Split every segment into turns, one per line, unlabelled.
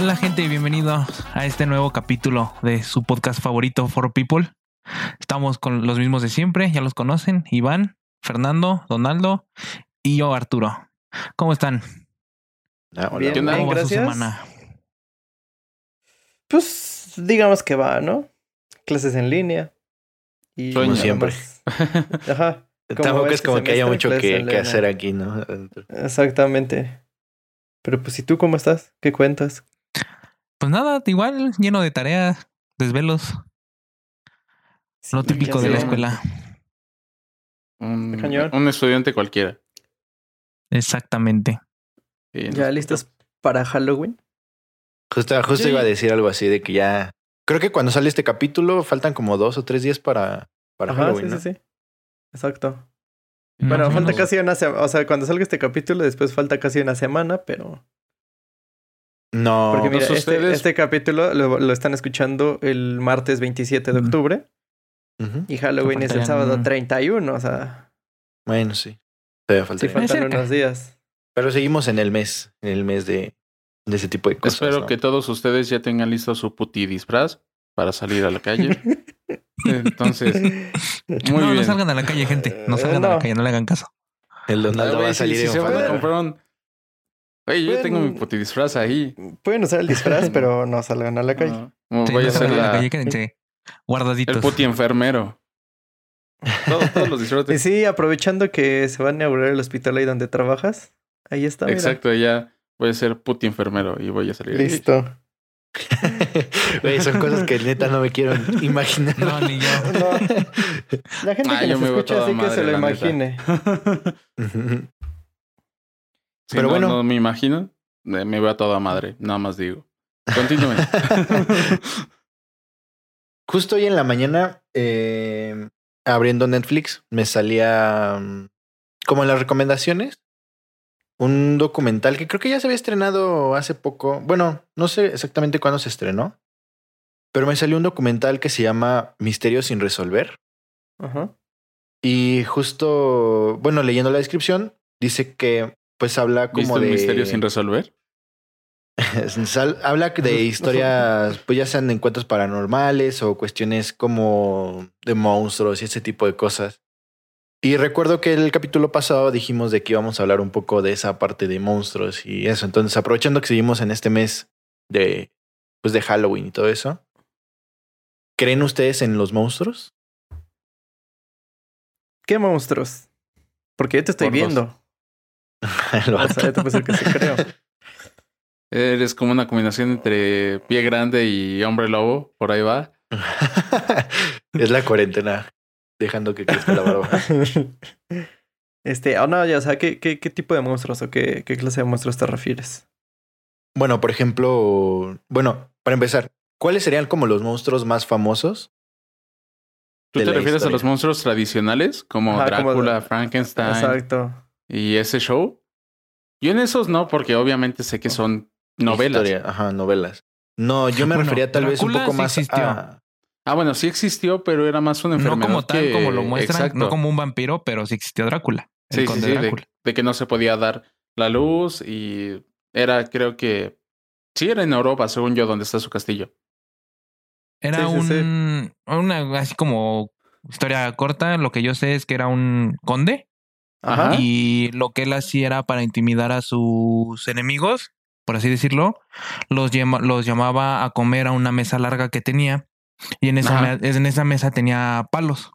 Hola gente y bienvenido a este nuevo capítulo de su podcast favorito For People. Estamos con los mismos de siempre, ya los conocen, Iván, Fernando, Donaldo y yo, Arturo. ¿Cómo están?
Ah, hola.
Bien,
¿Cómo
bien,
va su
gracias.
semana?
Pues digamos que va, ¿no? Clases en línea. Y
Como
nada
siempre.
Ajá. como
Tampoco es como que haya mucho que, que hacer aquí, ¿no?
Exactamente. Pero pues, ¿y tú cómo estás? ¿Qué cuentas?
Pues nada, igual, lleno de tareas, desvelos, lo
Sí,
típico
ya
de la escuela.
Un, estudiante cualquiera.
Exactamente.
¿Ya listos para Halloween?
Justo, justo
Sí.
iba a decir algo así de que ya. Creo que cuando sale este capítulo faltan como dos o tres días para, para
Ajá,
Halloween,
sí,
¿no?
sí, sí. Exacto. Bueno, falta
menos.
casi una semana. O sea, cuando salga este capítulo, después falta casi una semana, pero.
No,
Porque mira, este,
ustedes-
este capítulo lo, lo están escuchando el martes 27 de octubre y Halloween es el sábado 31, o sea,
Bueno, sí. Todavía falta.
sí faltan unos días.
Pero seguimos en el mes, en el mes de, de ese tipo de cosas.
Espero
¿no?
que todos ustedes ya tengan listo su puti disfraz para salir a la calle. Entonces, muy
no, no
bien.
salgan a la calle, gente. No
Eh,
salgan a la
no.
calle, no le hagan caso.
El Donaldo
Güey,
va a salir
si
en
se van a
enfadado.
comprar un... Oye, yo
Bueno.
tengo mi puti disfraz ahí.
Pueden usar el disfraz, pero no salgan a la calle.
Sí,
voy
no
a
a la
la-
calle, quédense guardaditos.
el puti enfermero. Todos, todos los
Y
disfraces.
sí, aprovechando que se va a inaugurar el hospital ahí donde trabajas, ahí está. mira.
Exacto, ya voy a ser puti enfermero y voy a salir. ahí.
Listo.
Son cosas que neta no me quiero imaginar.
No, ni yo.
No. La gente
Ah,
que
yo
nos escucha así que se lo imagine.
Pero
no,
bueno.
no me imagino, me veo a toda madre, nada más digo. Continúen.
Justo hoy en la mañana, eh, abriendo Netflix, me salía mm, como en las recomendaciones un documental que creo que ya se había estrenado hace poco. Bueno, no sé exactamente cuándo se estrenó, pero me salió un documental que se llama Misterios sin resolver.
Ajá.
Y justo, bueno, leyendo la descripción, dice que pues habla como
¿Viste
de
un misterio sin resolver?
Habla de historias, pues ya sean encuentros paranormales o cuestiones como de monstruos y ese tipo de cosas. Y recuerdo que el capítulo pasado dijimos de que íbamos a hablar un poco de esa parte de monstruos y eso. Entonces, aprovechando que seguimos en este mes de, pues de Halloween y todo eso, ¿creen ustedes en los monstruos?
¿Qué monstruos? Porque yo te estoy
Por dos.
El
que sí creo.
Eres como una combinación entre pie grande y hombre lobo, por ahí va.
es la cuarentena, dejando que crezca la barba.
Este, oh no, ya, o sea, ¿qué, qué, qué tipo de monstruos o qué, qué clase de monstruos te refieres?
Bueno, por ejemplo, bueno, para empezar, ¿cuáles serían como los monstruos más famosos?
¿Tú te refieres a los monstruos tradicionales como
Ajá,
Drácula, Frankenstein
Exacto.
Y ese show? Yo en esos no, porque obviamente sé que son novelas.
Historia, Ajá, novelas. No, yo me
Bueno,
refería tal vez un poco
sí
más
existió.
a...
Ah, bueno, sí existió, pero era más una
No
enfermedad.
como tal
que-
como lo muestran,
Exacto.
no como un vampiro, pero sí existió Drácula. El
Sí, sí,
conde
sí, de,
Drácula.
de que no se podía dar la luz y era, creo que, sí, era en Europa, según yo, donde está su castillo.
Era
Sí, sí, sí.
un una así como historia corta, lo que yo sé es que era un conde
Ajá.
y lo que él hacía era para intimidar a sus enemigos, por así decirlo, los, llama- los llamaba a comer a una mesa larga que tenía y en esa, me- en esa mesa tenía palos.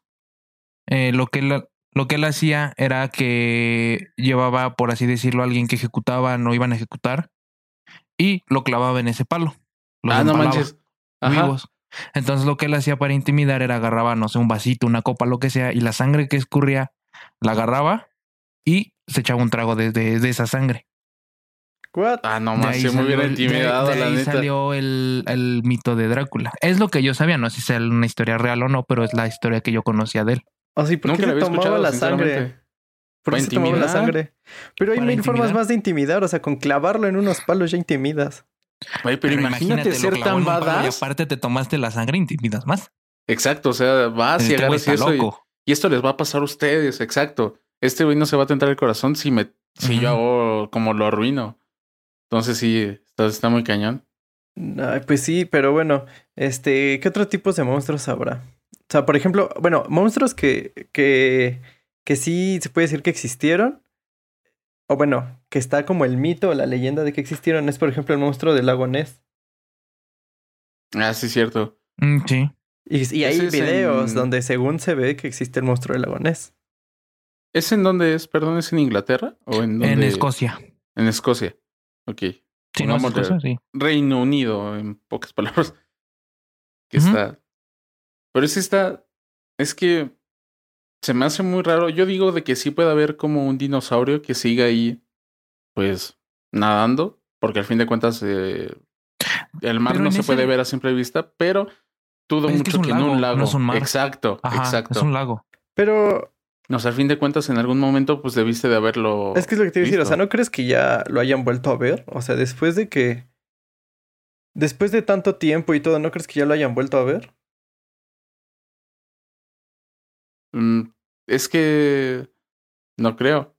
Eh, lo, que él, lo que él hacía era que llevaba, por así decirlo, a alguien que ejecutaba, no iban a ejecutar y lo clavaba en ese palo. Los
ah, no manches. Ajá.
vivos. Entonces lo que él hacía para intimidar era agarraba, no sé, un vasito, una copa, lo que sea, y la sangre que escurría la agarraba y se echaba un trago de, de- de esa sangre.
What?
Ah, no más,
ahí
sí, muy bien
salió el- de-
intimidado,
de
la
ahí
neta.
salió el, el mito de Drácula. Es lo que yo sabía, no sé si sea una historia real o no, pero es la historia que yo conocía de él.
O sí, ¿por
Nunca
qué
la
se
había
tomaba la sangre? ¿Por qué
¿Para
se tomaba la sangre? Pero hay
¿Para
mil formas más de intimidar, o sea, con clavarlo en unos palos ya intimidas.
Güey, pero, imagínate,
lo
ser tan badass.
Y aparte te tomaste la sangre, intimidas más.
Exacto, o sea, vas y
Este
agarras y
está
eso. Y,
loco.
y esto les va a pasar a ustedes, exacto. Este güey no se va a tentar el corazón si me, si yo hago como lo arruino. Entonces sí, está, está muy cañón.
Ay, pues sí, pero bueno, este, ¿qué otros tipos de monstruos habrá? O sea, por ejemplo, bueno, monstruos que, que, que sí se puede decir que existieron. O bueno, que está como el mito o la leyenda de que existieron. Es, por ejemplo, el monstruo del lago Ness.
Ah, sí, cierto.
Mm, sí.
Y, y hay videos
en-
donde según se ve que existe el monstruo del lago Ness.
¿Es en dónde es? Perdón, ¿es en Inglaterra? ¿O en,
En
dónde?
Escocia.
En Escocia. Ok.
Sí, no es Escocia, sí.
Reino Unido, en pocas palabras. Que está. Pero sí está. Es que se me hace muy raro. Yo digo de que sí puede haber como un dinosaurio que siga ahí, pues, nadando. Porque al fin de cuentas, eh, el mar
Pero
no
en
se
ese-
puede ver a simple vista, pero dudo
Es es
mucho que, en un lago.
no es un mar.
Exacto,
Ajá,
exacto.
es un lago.
Pero
O sea, al fin de cuentas, en algún momento, pues debiste de haberlo.
es que es lo que te iba a decir. O sea. ¿no crees que ya lo hayan vuelto a ver? O sea, después de que. Después de tanto tiempo y todo, ¿no crees que ya lo hayan vuelto a ver?
Mm, es que. No creo.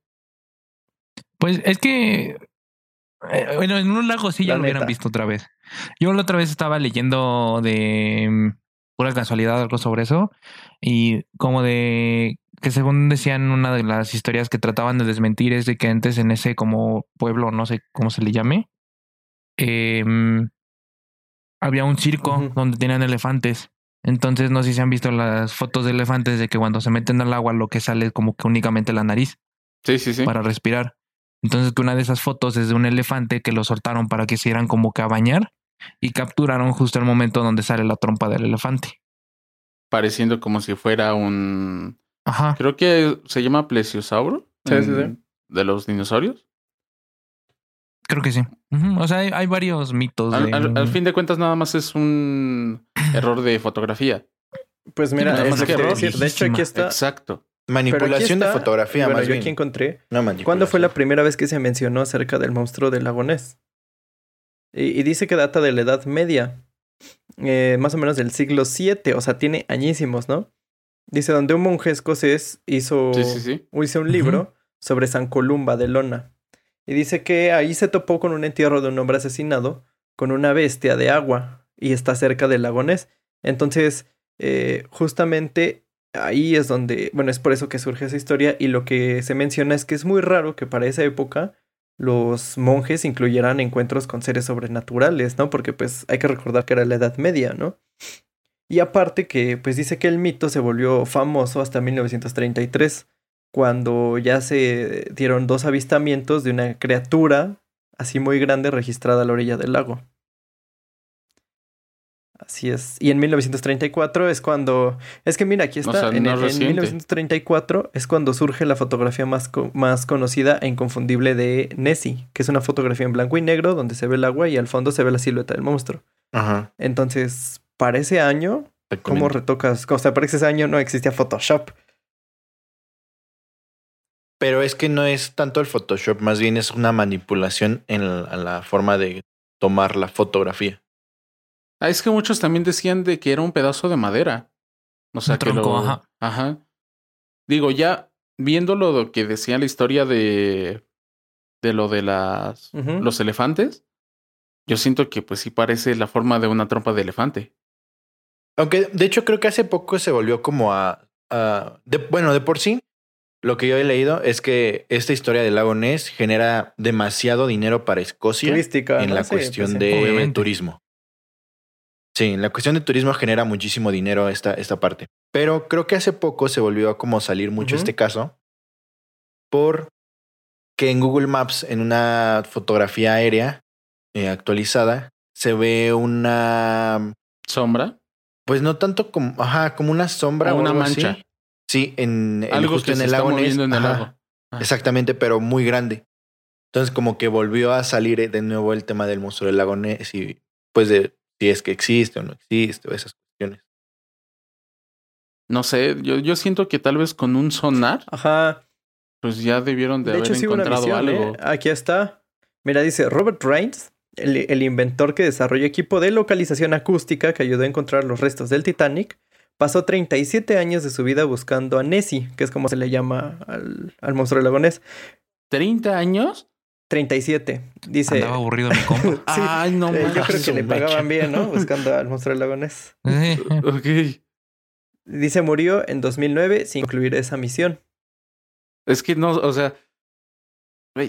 Pues es que. eh, bueno, en un lago sí ya
La
lo hubieran visto otra vez. Yo la otra vez estaba leyendo de mm, pura casualidad algo sobre eso. Y como de que según decían una de las historias que trataban de desmentir es de que antes en ese como pueblo, no sé cómo se le llame, em, había un circo donde tenían elefantes. Entonces no sé si han visto las fotos de elefantes de que cuando se meten al agua lo que sale es como que únicamente la nariz
Sí, sí, sí.
para respirar. Entonces que una de esas fotos es de un elefante que lo soltaron para que se dieran como que a bañar y capturaron justo el momento donde sale la trompa del elefante.
Pareciendo como si fuera un.
Ajá.
Creo que se llama plesiosauro.
Sí, sí,
en- De los dinosaurios.
Creo que sí. O sea, hay, hay varios mitos.
Al,
de-
al- al fin de cuentas, nada más es un error de fotografía.
Pues mira, es
que error,
decir. De hecho, aquí está.
Exacto.
Manipulación de fotografía,
bueno,
más
yo
bien.
aquí encontré.
No.
¿Cuándo fue la primera vez que se mencionó acerca del monstruo del lago Ness? Y, y dice que data de la Edad Media, eh, más o menos del siglo VII, o sea, tiene añísimos, ¿no? Dice, donde un monje escocés hizo,
Sí, sí, sí.
hizo un libro sobre San Columba de Lona. Y dice que ahí se topó con un entierro de un hombre asesinado con una bestia de agua y está cerca del lago Ness. Entonces, eh, justamente ahí es donde, bueno, es por eso que surge esa historia y lo que se menciona es que es muy raro que para esa época los monjes incluyeran encuentros con seres sobrenaturales, ¿no? Porque pues hay que recordar que era la Edad Media, ¿no? Y aparte que pues dice que el mito se volvió famoso hasta 1933, cuando ya se dieron dos avistamientos de una criatura así muy grande registrada a la orilla del lago. Así es. Y en 1934 es cuando... Es que mira, aquí está.
sea,
en,
no
en
reciente.
1934 es cuando surge la fotografía más, co- más conocida e inconfundible de Nessie, que es una fotografía en blanco y negro donde se ve el agua y al fondo se ve la silueta del monstruo.
Ajá.
Entonces, para ese año, ¿cómo retocas? O sea, para ese año no existía Photoshop.
Pero es que no es tanto el Photoshop, más bien es una manipulación en la, en la forma de tomar la fotografía.
Ah, es que muchos también decían de que era un pedazo de madera. O sea,
Un
que
tronco,
lo.
ajá.
Ajá. Digo, ya viéndolo lo que decía la historia de. de lo de las. Los elefantes. Yo siento que pues sí parece la forma de una trompa de elefante.
Aunque de hecho creo que hace poco se volvió como a... a- de- bueno, de por sí, lo que yo he leído es que esta historia del lago Ness genera demasiado dinero para Escocia
Turística.
en
¿no?
la
Sí, pues
cuestión
sí.
de
Obviamente.
turismo. Sí, en la cuestión de turismo genera muchísimo dinero esta, esta parte. Pero creo que hace poco se volvió a como salir mucho este caso por que en Google Maps, en una fotografía aérea eh, actualizada, se ve una,
Sombra.
Pues no tanto como, ajá, como una sombra
O
o
una
así.
mancha.
Sí, en, justo
que
en
se
el
está
lago Ness,
moviendo en el
ajá,
lago. Ah.
Exactamente, pero muy grande. Entonces, como que volvió a salir de nuevo el tema del monstruo del lago Ness y pues de si es que existe o no existe o esas cuestiones.
No sé, yo, yo siento que tal vez con un sonar,
Ajá.
pues ya debieron de,
De
haber
hecho, sí una
encontrado
misión,
algo.
¿eh? Aquí está. Mira, dice Robert Raines, el, el inventor que desarrolló equipo de localización acústica que ayudó a encontrar los restos del Titanic, pasó 37 años de su vida buscando a Nessie, que es como se le llama al, al monstruo del lago Ness.
¿30 años?
37. Dice.
Andaba aburrido mi compa.
Sí,
Ay, no
eh, yo creo que le
mecha.
pagaban bien, ¿no? Buscando al monstruo del lago Ness.
Sí.
Ok.
Dice murió en 2009 sin concluir esa misión.
Es que no, o sea,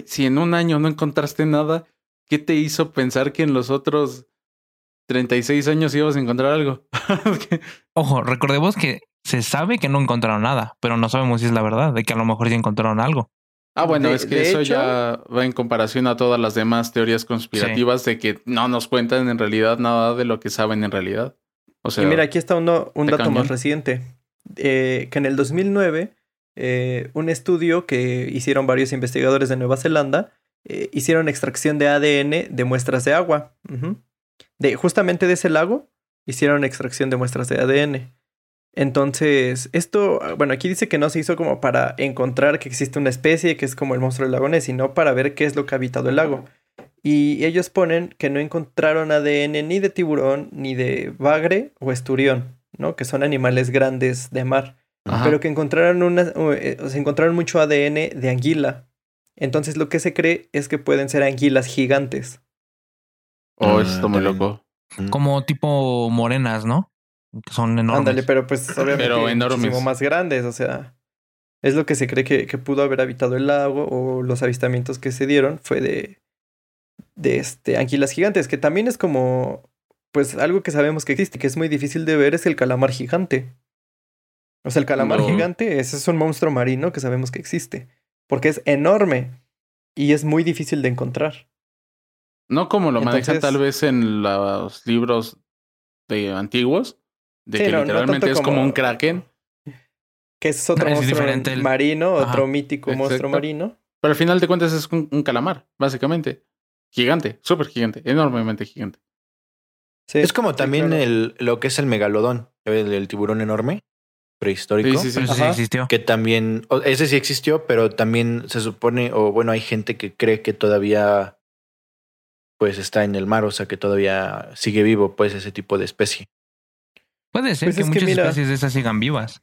si en un año no encontraste nada, ¿qué te hizo pensar que en los otros 36 años ibas a encontrar algo?
Ojo, recordemos que se sabe que no encontraron nada, pero no sabemos si es la verdad, de que a lo mejor sí encontraron algo.
ah, bueno,
De-
es que eso
hecho-
ya va en comparación a todas las demás teorías conspirativas de que no nos cuentan en realidad nada de lo que saben en realidad. O sea,
y mira, aquí está uno, un
¿de
dato más reciente. Eh, que en el 2009, eh, un estudio que hicieron varios investigadores de Nueva Zelanda, eh, hicieron extracción de ADN de muestras de agua. De, justamente de ese lago, hicieron extracción de muestras de ADN. Entonces, esto, bueno, aquí dice que no se hizo como para encontrar que existe una especie que es como el monstruo del lago Ness, sino para ver qué es lo que ha habitado el lago. Y ellos ponen que no encontraron ADN ni de tiburón, ni de bagre o esturión, ¿no? Que son animales grandes de mar.
ajá.
Pero que encontraron una, eh, se encontraron mucho ADN de anguila. Entonces lo que se cree es que pueden ser anguilas gigantes.
Oh,
Ah,
eso está muy loco.
Como tipo morenas, ¿no? Que son enormes.
Ándale, pero pues obviamente
Pero enormes.
muchísimo más grandes, o sea, es lo que se cree que, que pudo haber habitado el lago o los avistamientos que se dieron fue de de este anguilas gigantes, que también es como pues algo que sabemos que existe, que es muy difícil de ver es el calamar gigante. O sea, el calamar
No.
gigante ese es un monstruo marino que sabemos que existe, porque es enorme y es muy difícil de encontrar.
No como lo manejan
Entonces-
tal vez en los libros de antiguos, de
Sí,
que
no,
literalmente es como
como-
un kraken.
Que es otro
Es
monstruo
diferente el-
marino,
Ajá.
otro mítico monstruo marino.
Pero al final de cuentas es un, un calamar, básicamente. Gigante, súper gigante, enormemente gigante.
Sí,
Es como
sí,
también
claro.
el, lo que es el megalodón, el, el tiburón enorme, prehistórico.
Sí, sí, sí.
Sí existió.
Que también, ese sí existió, pero también se supone, o bueno, hay gente que cree que todavía pues está en el mar, o sea que todavía sigue vivo, pues ese tipo de especie.
Puede ser
Pues
que
es que
muchas
mira-
especies de esas sigan vivas.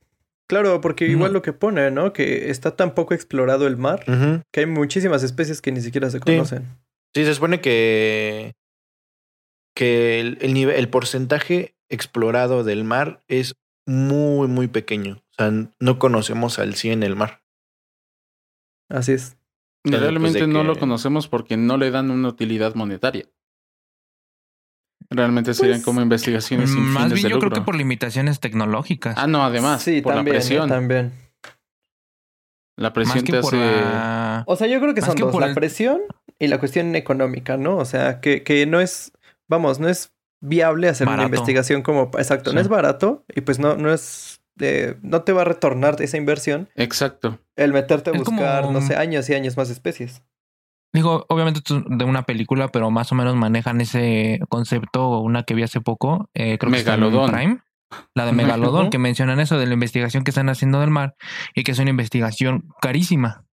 Claro, porque igual
No.
lo que pone, ¿no? Que está tan poco explorado el mar que hay muchísimas especies que ni siquiera se conocen.
Sí, se supone que, que el, el, nivel, el porcentaje explorado del mar es muy, muy pequeño. O sea, no conocemos al 100 el mar.
Así es.
Realmente
pues,
no
que-
lo conocemos porque no le dan una utilidad monetaria. Realmente serían
Pues,
como investigaciones sin
Más
fines
bien
de
yo creo que por limitaciones tecnológicas.
Ah, no, además,
sí,
por
también,
la presión.
también.
La
más
presión
que
te
por
hace...
la...
O sea, yo creo que
Más
son
que
dos,
por
la
el-
presión y la cuestión económica, ¿no? O sea, que, que no es, vamos, no es viable hacer una investigación como, exacto, no es barato y pues no, no es, eh, no te va a retornar esa inversión
Exacto.
el meterte a
Es
buscar,
como-
no sé, años y años más especies.
Digo, obviamente esto es de una película, pero más o menos manejan ese concepto, una que vi hace poco, eh, creo que está en
Megalodón.
Prime, la de Megalodón, que mencionan eso de la investigación que están haciendo del mar y que es una investigación carísima.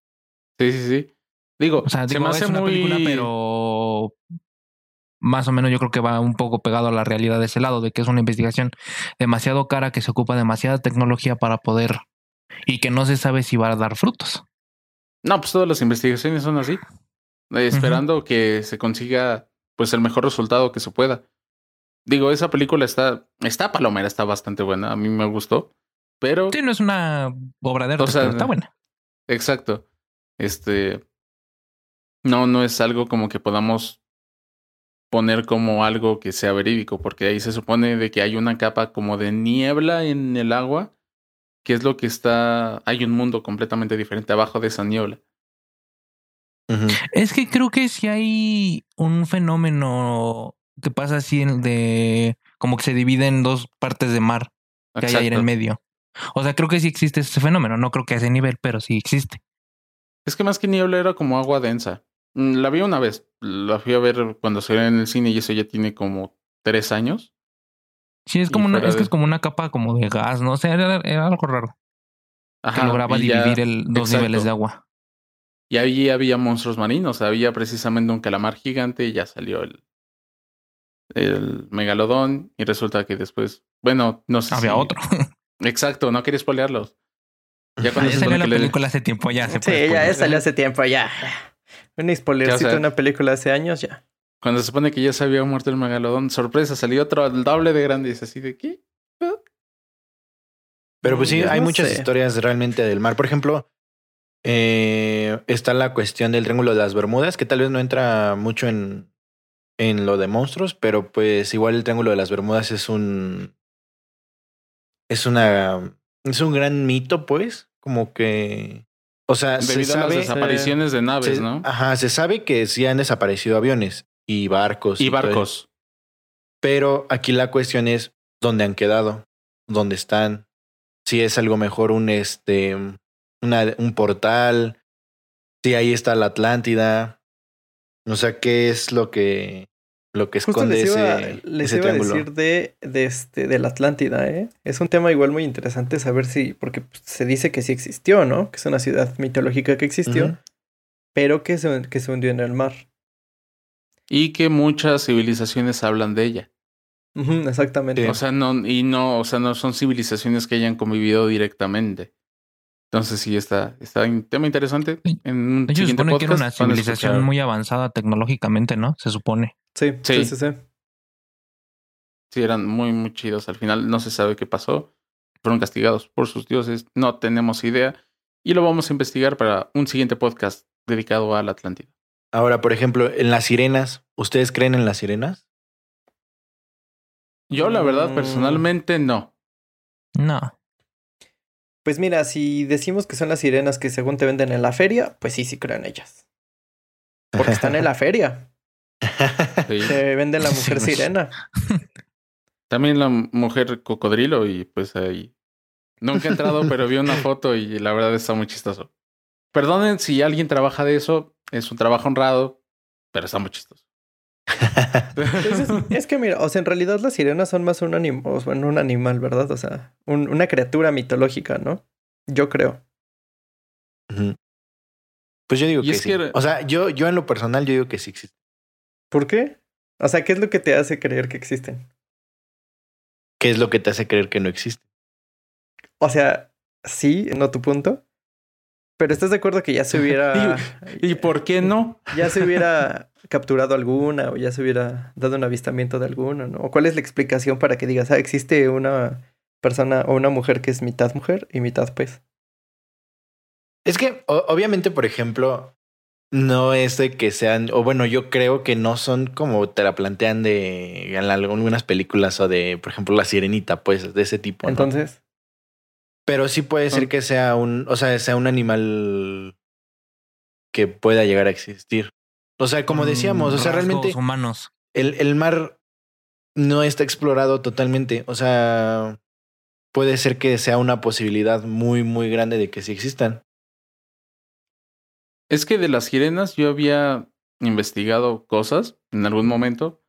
Sí, sí, sí. Digo,
O sea,
se
digo,
me
es
hace
una
muy...
película, pero más o menos yo creo que va un poco pegado a la realidad de ese lado, de que es una investigación demasiado cara, que se ocupa demasiada tecnología para poder y que no se sabe si va a dar frutos.
No, pues todas las investigaciones son así. Esperando que se consiga pues el mejor resultado que se pueda. Digo, esa película está, está palomera, está bastante buena, a mí me gustó, pero
Sí, no es una obra de arte,
O sea,
pero está buena.
exacto. Este no no es algo como que podamos poner como algo que sea verídico, porque ahí se supone de que hay una capa como de niebla en el agua, que es lo que está hay un mundo completamente diferente abajo de esa niebla.
Es que creo que si hay un fenómeno que pasa así en- de como que se divide en dos partes de mar que hay ahí en medio. O sea, creo que sí existe ese fenómeno. No creo que a ese nivel, pero sí existe.
Es que más que niebla era como agua densa. Mm, La vi una vez. La fui a ver cuando salió en el cine y eso ya tiene como tres años.
Sí, es como una, es que es como una capa como de gas, no sé, era, era algo raro.
Ajá,
que lograba
ya-
dividir el, dos
exacto.
niveles de agua.
Y ahí había monstruos marinos. Había precisamente un calamar gigante y ya salió el, el megalodón. Y resulta que después, bueno, no sé
Había
si-
otro.
Exacto, no quería spoilearlos. Ya
Ah,
cuando
ya
se
salió la
le-
película hace tiempo ya. Se
Sí,
puede
ya salió hace tiempo, ya. Un spoilercito de una película hace años ya.
Cuando se supone que ya se había muerto el megalodón, sorpresa, salió otro el doble de grande. Y es así de ¿qué?
Pero pues sí,
Mm,
hay
no
muchas
sé.
historias realmente del mar. Por ejemplo, eh, está la cuestión del Triángulo de las Bermudas, que tal vez no entra mucho en, en lo de monstruos, pero pues igual el Triángulo de las Bermudas es un. Es una. Es un gran mito, pues. Como que. O sea, se
Debido a las
sabe.
desapariciones de naves,
se-
¿no?
Ajá, se sabe que sí han desaparecido aviones y barcos.
Y barcos.
Pero aquí la cuestión es dónde han quedado, dónde están. Si es algo mejor un este una, un portal, si ahí está la Atlántida. O sea, qué es lo que lo que
Justo
esconde
les iba,
ese,
les
ese
iba a decir de, de, este, de la Atlántida, ¿eh? Es un tema igual muy interesante saber si, porque pues, se dice que sí existió, ¿no? Que es una ciudad mitológica que existió, pero que se, que se hundió en el mar.
Y que muchas civilizaciones hablan de ella.
Exactamente.
O sea, no, y no, o sea, no son civilizaciones que hayan convivido directamente. Entonces sí está, está un tema interesante. En un
se
siguiente
supone que era
podcast
una civilización muy avanzada tecnológicamente, ¿no? Se supone.
sí, sí,
Sí.
sí, sí.
Sí, eran muy, muy chidos. Al final no se sabe qué pasó. Fueron castigados por sus dioses. No tenemos idea. Y lo vamos a investigar para un siguiente podcast dedicado a la Atlántida.
Ahora, por ejemplo, en las sirenas, ¿ustedes creen en las sirenas?
Yo, la verdad,
Mm.
personalmente, no.
No.
Pues mira, si decimos que son las sirenas que según te venden en la feria, pues sí, sí creo en ellas. Porque están en la feria.
Sí.
Te venden la mujer
Sí.
sirena.
También la mujer cocodrilo y pues ahí. Nunca he entrado, pero vi una foto y la verdad está muy chistoso. Perdonen si alguien trabaja de eso, es un trabajo honrado, pero está muy chistoso.
Entonces, es que mira, o sea, en realidad las sirenas son más un animal, bueno, un animal, ¿verdad? O sea, un- una criatura mitológica, ¿no? Yo creo.
Pues yo digo
Y
que
es
sí.
que-
O sea, yo, yo en lo personal, yo digo que sí existe.
¿Por qué? O sea, ¿qué es lo que te hace creer que existen?
¿Qué es lo que te hace creer que no existe?
O sea, sí, no tu punto. Pero ¿estás de acuerdo que ya se hubiera.
¿Y por qué no?
Ya se hubiera capturado alguna o ya se hubiera dado un avistamiento de alguna, ¿no? ¿O cuál es la explicación para que digas, ah, existe una persona o una mujer que es mitad mujer y mitad pez?
Es que, o- obviamente, por ejemplo, no es de que sean, o bueno, yo creo que no son como te la plantean de en algunas películas o de, por ejemplo, La Sirenita, pues, de ese tipo. ¿no?
Entonces,
Pero sí puede ser que sea un, o sea, sea un animal que pueda llegar a existir. O sea, como decíamos, o sea,
rasgos
realmente
humanos.
el, el mar no está explorado totalmente. O sea, puede ser que sea una posibilidad muy, muy grande de que sí existan.
Es que de las sirenas yo había investigado cosas en algún momento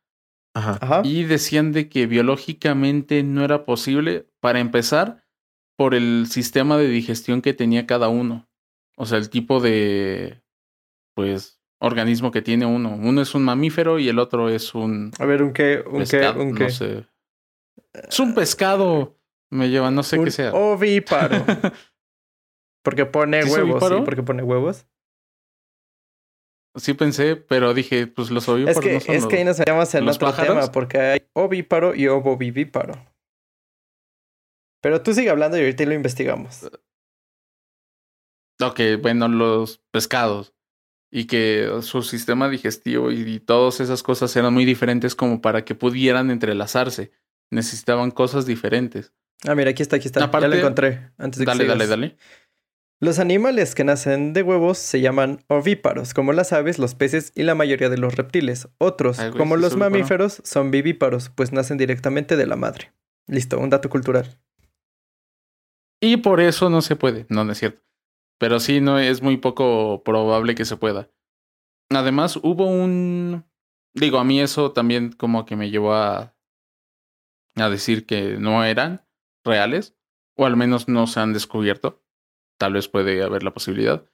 Ajá.
ajá.
y decían de que biológicamente no era posible, para empezar, por el sistema de digestión que tenía cada uno. O sea, el tipo de, pues, organismo que tiene uno. Uno es un mamífero y el otro es un
A ver, un qué, un qué, un qué.
No sé. Es un pescado. Me lleva, no sé
un
qué sea.
ovíparo. Porque pone
¿Sí es
huevos, sí, porque pone huevos.
Sí pensé, pero dije, pues los
Es
ovíparos
que,
no son
es que ahí nos metemos en
los
otro
pájaros.
tema, porque hay ovíparo y ovovivíparo. Pero tú sigue hablando y ahorita lo investigamos.
Ok, bueno, los pescados. Y que su sistema digestivo y, y todas esas cosas eran muy diferentes como para que pudieran entrelazarse. Necesitaban cosas diferentes.
Ah, mira, aquí está, aquí está.
Aparte-
ya lo encontré. Antes de que
Dale, dale, dale.
Los animales que nacen de huevos se llaman ovíparos, como las aves, los peces y la mayoría de los reptiles. Otros,
Ay, güey,
como los
ovíparo.
mamíferos, son vivíparos, pues nacen directamente de la madre. Listo, un dato cultural.
Y por eso no se puede. No, no es cierto. Pero sí, no es muy poco probable que se pueda. Además, hubo un. Digo, a mí eso también como que me llevó a. a decir que no eran reales. O al menos no se han descubierto. Tal vez puede haber la posibilidad.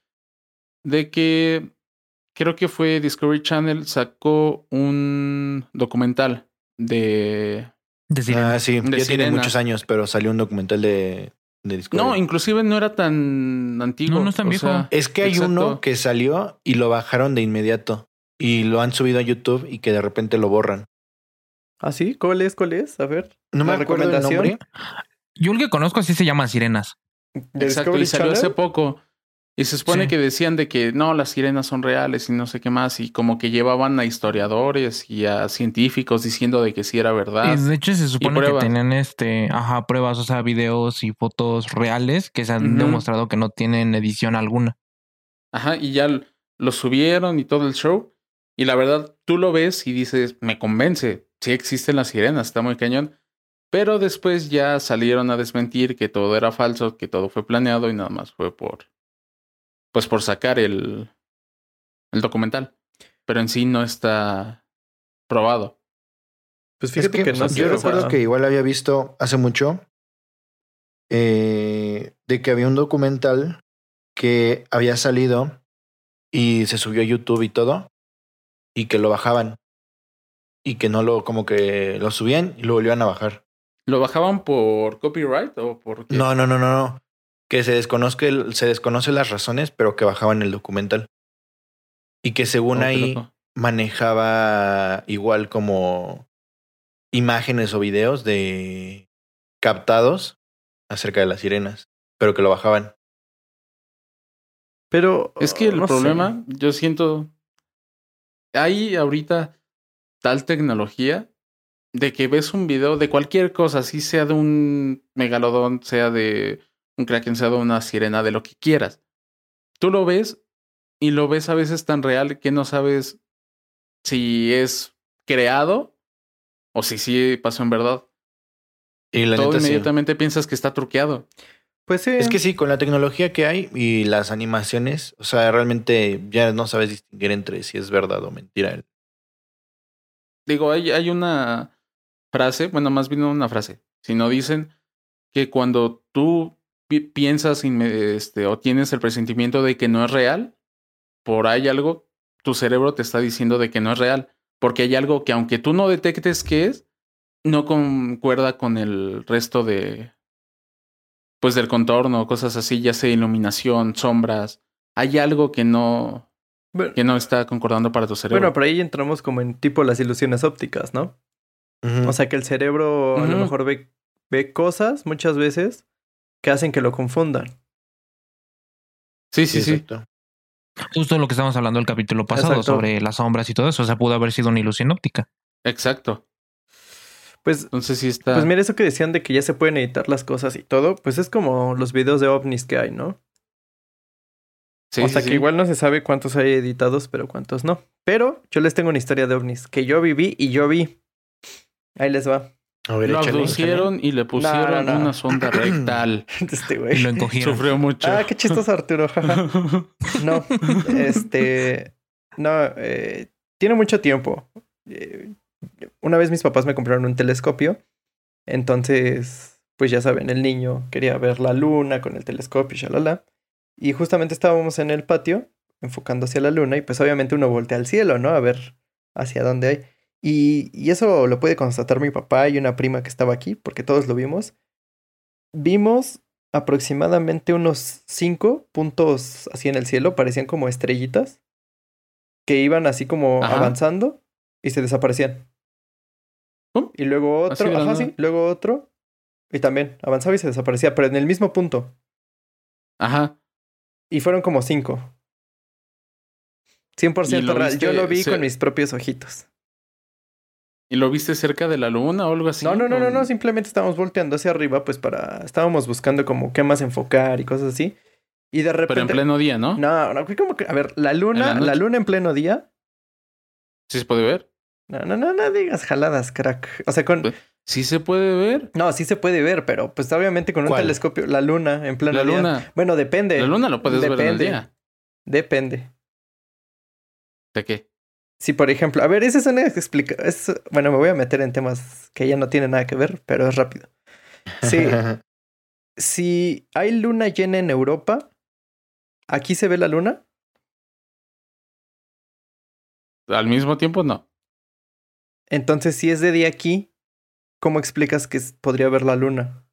De que. Creo que fue Discovery Channel sacó un documental de.
De.
Ah, sí,
De
ya tiene muchos años, pero salió un documental de, de Discovery.
No, inclusive no era tan antiguo.
No, no es tan viejo.
sea,
es que hay
exacto.
uno que salió y lo bajaron de inmediato. Y lo han subido a YouTube y que de repente lo borran.
¿Ah, sí? ¿Cuál es? ¿Cuál es? A ver.
No me
¿La
acuerdo el nombre.
Yo el que conozco así se llama Sirenas.
¿De
Exacto,
Discovery
y salió hace poco. Y se supone
Sí.
que decían de que no, las sirenas son reales y no sé qué más. Y como que llevaban a historiadores y a científicos diciendo de que sí era verdad.
Y de hecho, se supone que tenían este, ajá, pruebas, o sea, videos y fotos reales que se han demostrado que no tienen edición alguna.
Ajá, y ya lo subieron y todo el show. Y la verdad, tú lo ves y dices, me convence. Sí existen las sirenas, está muy cañón. Pero después ya salieron a desmentir que todo era falso, que todo fue planeado y nada más fue por. Pues por sacar el. el documental. Pero en sí no está probado.
Pues
Es
fíjate
que,
que, no
yo recuerdo
sea,
que igual había visto hace mucho eh, de que había un documental que había salido y se subió a YouTube y todo y que lo bajaban y que no lo como que lo subían y lo volvían a bajar.
¿Lo bajaban por copyright o por qué?
No, no, no, no, no. Que se desconozca el- se desconoce las razones, pero que bajaban el documental. Y que según
Oh,
ahí
loco.
manejaba igual como imágenes o videos de captados acerca de las sirenas, pero que lo bajaban.
Pero.
Es que el
no sé.
problema, yo siento, hay ahorita tal tecnología de que ves un video de cualquier cosa, si sea de un megalodón, sea de un kraken, sea de una sirena, de lo que quieras. Tú lo ves y lo ves a veces tan real que no sabes si es creado o si sí pasó en verdad.
Y la
Todo
neta sí.
inmediatamente piensas que está truqueado.
Pues sí.
Es que sí, con la tecnología que hay y las animaciones, o sea, realmente ya no sabes distinguir entre si es verdad o mentira.
Digo, hay, hay una frase, bueno, más bien una frase, sino dicen que cuando tú pi- piensas este, o tienes el presentimiento de que no es real, por ahí algo, tu cerebro te está diciendo de que no es real, porque hay algo que aunque tú no detectes qué es, no concuerda con el resto de, pues del contorno, cosas así, ya sea iluminación, sombras, hay algo que no, que no está concordando para tu cerebro.
bueno, por ahí entramos como en tipo las ilusiones ópticas, ¿no? O sea que el cerebro a lo mejor ve, ve cosas muchas veces que hacen que lo confundan.
sí, sí, sí.
exacto.
Justo lo que estábamos hablando el capítulo pasado
Exacto.
sobre las sombras y todo eso. O sea, pudo haber sido una ilusión óptica.
Exacto.
Pues,
Entonces sí está.
pues mira, eso que decían de que ya se pueden editar las cosas y todo, pues es como los videos de ovnis que hay, ¿no?
Sí,
o sea
sí.
que igual no se sabe cuántos hay editados, pero cuántos no. Pero yo les tengo una historia de ovnis que yo viví y yo vi. Ahí les va.
A ver,
Lo
échale,
abducieron y le pusieron
no, no.
una sonda rectal.
Este
Y
güey.
lo encogieron.
Sufrió mucho.
Ah, qué chistoso Arturo. No, este. No, eh, tiene mucho tiempo. Eh, una vez mis papás me compraron un telescopio. Entonces, pues ya saben, el niño quería ver la luna con el telescopio, shalala. Y justamente estábamos en el patio, enfocando hacia la luna, y pues obviamente uno voltea al cielo, ¿no? A ver hacia dónde hay. Y, y eso lo puede constatar mi papá y una prima que estaba aquí, porque todos lo vimos. Vimos aproximadamente unos cinco puntos así en el cielo, parecían como estrellitas, que iban así como
Ajá.
avanzando y se desaparecían. Y luego otro, ajá, sí, luego otro, y también avanzaba y se desaparecía, pero en el mismo punto.
Ajá.
Y fueron como cinco. 100%
¿Y lo
real. Yo lo vi
se-
con mis propios ojitos.
¿Y lo viste cerca de la luna o algo así?
no, no, no, no,
¿O-
no. Simplemente estábamos volteando hacia arriba, pues para. Estábamos buscando como qué más enfocar y cosas así. Y de repente.
Pero en pleno día, ¿no?
No, no, como que. A ver, la luna,
¿En la
la, luna en pleno día.
¿Sí se puede ver?
No, no, no, no digas jaladas, crack. O sea, con.
Pues, ¿Sí se puede ver?
No, sí se puede ver, pero pues obviamente con un
¿Cuál?
telescopio, la luna en pleno
La
día.
luna.
Bueno, depende.
La luna lo puedes ver en el día.
Depende.
¿De qué?
Si, por ejemplo, a ver, esa es una explicación. Bueno, me voy a meter en temas que ya no tienen nada que ver, pero es rápido. Sí, si hay luna llena en Europa, ¿aquí se ve la luna?
Al mismo tiempo, no.
Entonces, si es de día aquí, ¿cómo explicas que podría ver la luna?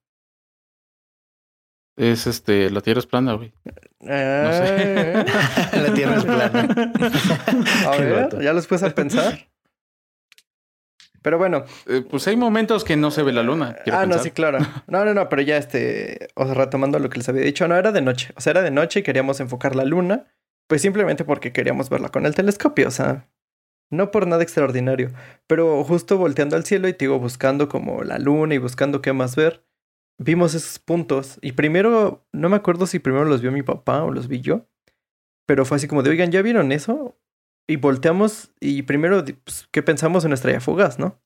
Es este, la Tierra es plana, güey.
Eh,
La Tierra es plana.
A ver, ya los puedes a pensar. Pero bueno,
Eh, pues hay momentos que no se ve la luna.
ah, no, sí, claro. No, no, no, pero ya este, o sea, retomando lo que les había dicho, no era de noche, o sea, era de noche y queríamos enfocar la luna, pues simplemente porque queríamos verla con el telescopio, o sea, no por nada extraordinario, pero justo volteando al cielo y te digo, buscando como la luna y buscando qué más ver, vimos esos puntos y primero, no me acuerdo si primero los vio mi papá o los vi yo, pero fue así como de, oigan, ¿ya vieron eso? Y volteamos y primero, pues, ¿qué pensamos en estrella fugaz, no?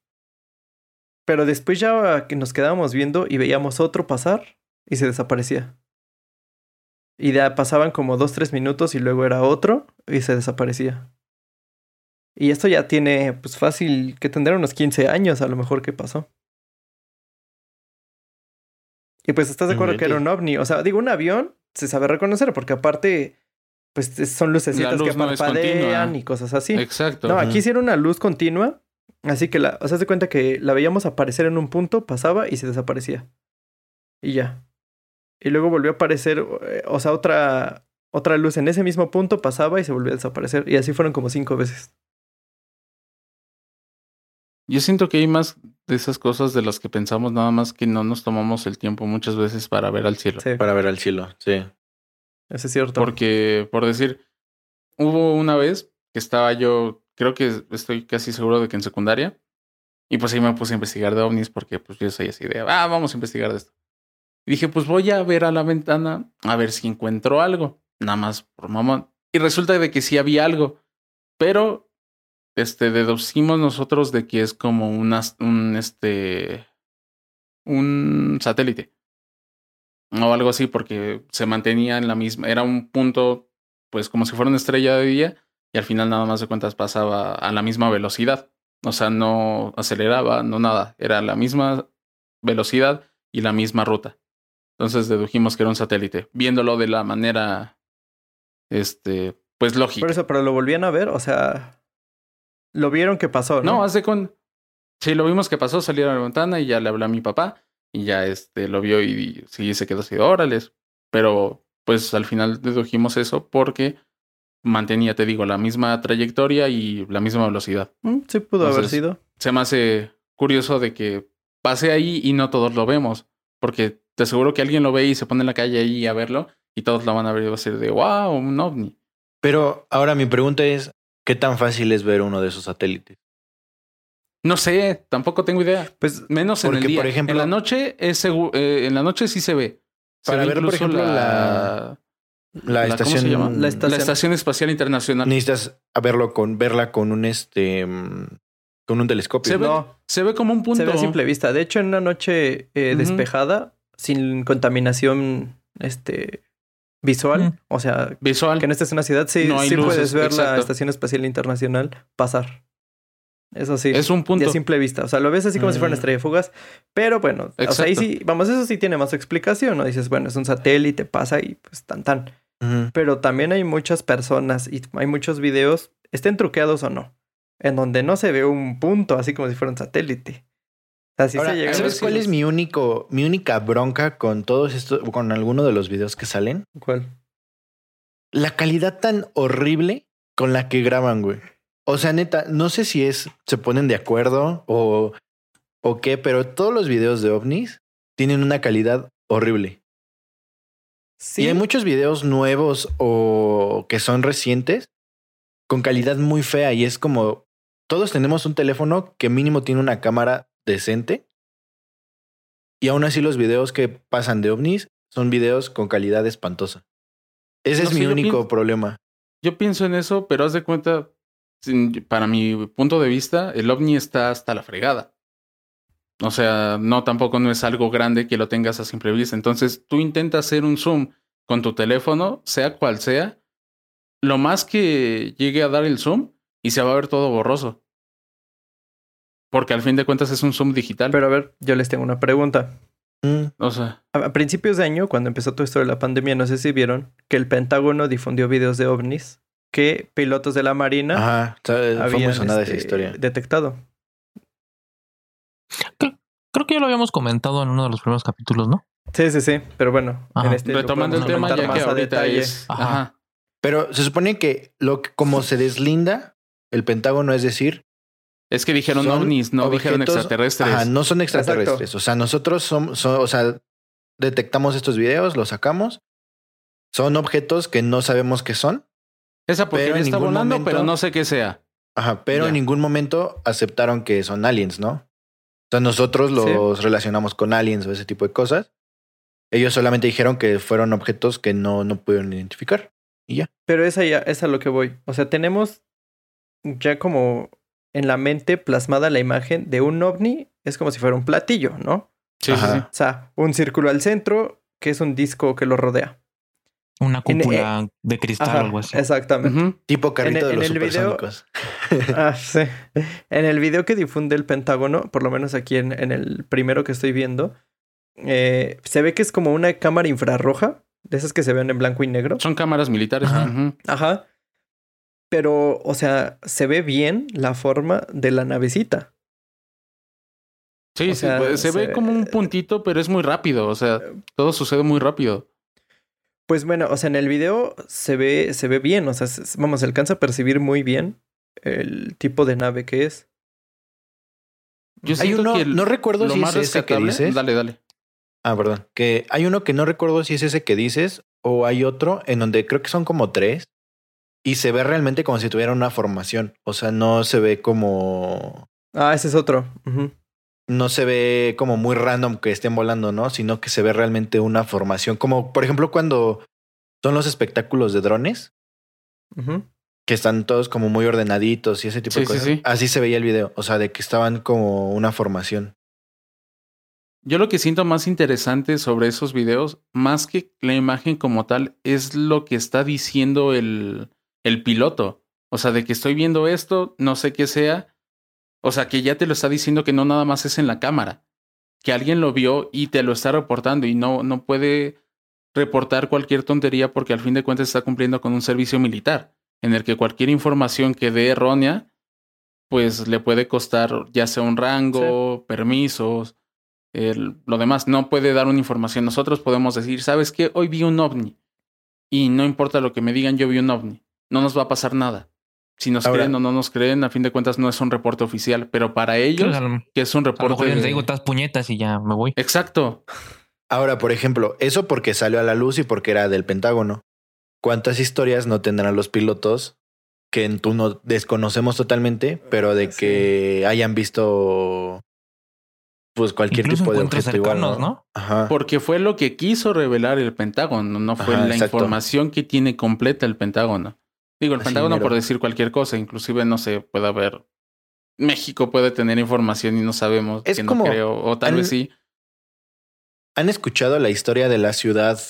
Pero después ya nos quedábamos viendo y veíamos otro pasar y se desaparecía. Y pasaban como dos, tres minutos y luego era otro y se desaparecía. Y esto ya tiene, pues fácil, que tendrá unos 15 años a lo mejor que pasó. Y pues estás de acuerdo que era un ovni. O sea, digo, un avión se sabe reconocer porque aparte, pues es- son lucecitas
luz
que
no
parpadean
continua.
y cosas así.
Exacto.
No, aquí sí era una luz continua. Así que la, o sea, haz de cuenta que la veíamos aparecer en un punto, pasaba y se desaparecía. Y ya. Y luego volvió a aparecer, eh, o sea, otra, otra luz en ese mismo punto, pasaba y se volvió a desaparecer. Y así fueron como cinco veces.
Yo siento que hay más de esas cosas de las que pensamos, nada más que no nos tomamos el tiempo muchas veces para ver al cielo.
Sí,
Para ver al cielo, sí.
eso es cierto.
Porque, por decir, hubo una vez que estaba yo, creo que estoy casi seguro de que en secundaria, y pues ahí me puse a investigar de ovnis porque pues yo soy así de, ah, vamos a investigar de esto. Y dije, pues voy a ver a la ventana a ver si encuentro algo, nada más por mamón. Y resulta de que sí había algo, pero este deducimos nosotros de que es como una, un este un satélite. O algo así porque se mantenía en la misma era un punto pues como si fuera una estrella de día y al final nada más de cuentas pasaba a la misma velocidad. O sea no aceleraba no nada era la misma velocidad y la misma ruta. Entonces dedujimos que era un satélite viéndolo de la manera este pues lógica.
Por eso, pero lo volvían a ver, o sea, lo vieron que pasó, ¿no?
No, hace con. Sí, lo vimos que pasó, salieron a la ventana y ya le hablé a mi papá y ya este lo vio y, sí se quedó así, de, órales. Pero pues al final dedujimos eso porque mantenía, te digo, la misma trayectoria y la misma velocidad.
Mm, sí pudo haber sido.
Se me hace curioso de que pase ahí y no todos lo vemos, porque te aseguro que alguien lo ve y se pone en la calle ahí a verlo y todos lo van a ver y va a ser de wow, un ovni.
Pero ahora mi pregunta es, ¿qué tan fácil es ver uno de esos satélites?
No sé, tampoco tengo idea.
Pues
Menos en
Porque,
el día.
por ejemplo-
en la noche es seguro, en la noche sí se ve. Se
Para
ve
ver, por ejemplo, la- La,
la- ¿cómo
estación...
se llama?
La
la
estación.
espacial internacional.
Necesitas a verlo con, verla con un este mm, con un telescopio.
Se ve,
no,
se ve como un punto.
se ve a simple vista. De hecho, en una noche eh, despejada, sin contaminación este, visual,
Mm.
o sea,
Visual.
que no estés en una ciudad, sí,
No
sí
luces,
puedes ver la. Estación Espacial Internacional pasar. Eso sí.
Es un punto.
a simple vista. O sea, lo ves así como si fuera una
Mm.
estrella fugaz. Pero bueno, o sea, ahí sí, vamos, eso sí tiene más explicación, ¿no? Dices, bueno, es un satélite, pasa y pues tan tan. Pero también hay muchas personas y hay muchos videos, estén truqueados o no, en donde no se ve un punto, así como si fuera un satélite. Así
Ahora,
se llega
¿sabes cuál es mi único, mi única bronca con todos estos, con alguno de los videos que salen?
¿Cuál?
La calidad tan horrible con la que graban, güey. O sea, neta, no sé si es, se ponen de acuerdo o, o qué, pero todos los videos de ovnis tienen una calidad horrible.
Sí,
Y hay muchos videos nuevos o que son recientes con calidad muy fea y es como todos tenemos un teléfono que mínimo tiene una cámara decente y aún así los videos que pasan de ovnis son videos con calidad espantosa. Ese
No
es mi único
pienso-
problema.
Yo pienso en eso, pero haz de cuenta, para mi punto de vista, el ovni está hasta la fregada. O sea, no, tampoco no es algo grande que lo tengas a simple vista. Entonces, tú intentas hacer un zoom con tu teléfono, sea cual sea, lo más que llegue a dar el zoom y se va a ver todo borroso. Porque al fin de cuentas es un zoom digital.
pero a ver, yo les tengo una pregunta.
Mm,
o sea,
A principios de año, cuando empezó todo esto de la pandemia, no sé si vieron que el Pentágono difundió videos de ovnis que pilotos de la Marina
Ajá, o sea, fue muy
habían
esa
este,
historia.
detectado.
Creo que ya lo habíamos comentado en uno de los primeros capítulos, ¿no?
Sí, sí, sí. Pero bueno,
Ajá.
en este
Retomando el tema, ya que ahorita es.
Ajá.
Ajá.
Pero se supone que lo que, como se deslinda el Pentágono, es decir,
Es que dijeron
Son
ovnis, no dijeron extraterrestres.
Ajá, no son extraterrestres.
Exacto.
O sea, nosotros somos, o sea, detectamos estos videos, los sacamos. Son objetos que no sabemos qué son.
Esa
en
está volando,
momento-
pero no sé qué sea.
Ajá, pero
Ya.
en ningún momento aceptaron que son aliens, ¿no? O sea, nosotros los relacionamos con aliens o ese tipo de cosas. Ellos solamente dijeron que fueron objetos que no, no pudieron identificar. Y ya.
Pero esa ya es a lo que voy. O sea, tenemos ya como en la mente plasmada la imagen de un ovni. Es como si fuera un platillo, ¿no?
Sí, sí,
Ajá.
sí.
O sea, un círculo al centro que es un disco que lo rodea.
Una
En-
cúpula de cristal o algo así.
exactamente.
Tipo carrito
En
de
el-
los
en el video-. Ah, sí. En el video que difunde el Pentágono, por lo menos aquí en, en el primero que estoy viendo, eh, se ve que es como una cámara infrarroja, de esas que se ven en blanco y negro.
Son cámaras militares.
Ajá.
ujú.
Ajá. Pero, o sea, se ve bien la forma de la navecita.
Sí,
O
sí, pues, se,
se-
ve como un puntito, pero es muy rápido. O sea, todo sucede muy rápido.
Pues bueno, o sea, en el video se ve, se ve bien, o sea, se- vamos, se alcanza a percibir muy bien el tipo de nave que es.
Yo
Hay uno,
que el-
no recuerdo
lo
si
más
es ese que dices.
Dale, dale.
Ah, perdón. Que hay uno que no recuerdo si es ese que dices o hay otro en donde creo que son como tres y se ve realmente como si tuviera una formación. O sea, no se ve como
Ah, ese es otro.
No se ve como muy random que estén volando, ¿no? Sino que se ve realmente una formación. Como por ejemplo cuando son los espectáculos de drones, que están todos como muy ordenaditos y ese tipo de
sí,
cosas.
sí.
Así se veía el video. O sea, de que estaban como una formación.
Yo lo que siento más interesante sobre esos videos, más que la imagen como tal, es lo que está diciendo el, el piloto. O sea, de que estoy viendo esto, no sé qué sea. O sea, que ya te lo está diciendo que no nada más es en la cámara. Que alguien lo vio y te lo está reportando y no, no puede reportar cualquier tontería porque al fin de cuentas está cumpliendo con un servicio militar, en el que cualquier información que dé errónea, pues le puede costar ya sea un rango, permisos, el- lo demás. No puede dar una información. Nosotros podemos decir, ¿sabes qué? Hoy vi un ovni. Y no importa lo que me digan, yo vi un ovni. No nos va a pasar nada. Si nos
Ahora-
creen o no nos creen, a fin de cuentas no es un reporte oficial, pero para ellos,
a lo,
que es un
a lo mejor
reporte.
yo les
de-
digo, estás puñetas y ya me voy.
Exacto.
Ahora, por ejemplo, eso porque salió a la luz y porque era del Pentágono. ¿Cuántas historias no tendrán los pilotos que tú no desconocemos totalmente, pero de
Sí.
que hayan visto pues cualquier
Incluso
tipo de objeto igual, ¿no?
¿no?
Ajá.
Porque fue lo que quiso revelar el Pentágono, no fue
Ajá,
la
exacto.
información que tiene completa el Pentágono. Digo, el
Así
Pentágono
mero.
por decir cualquier cosa, inclusive no sé, puede haber. México puede tener información y no sabemos,
Es
que
como-
no creo, o tal
han-
vez sí.
¿Han escuchado la historia de la ciudad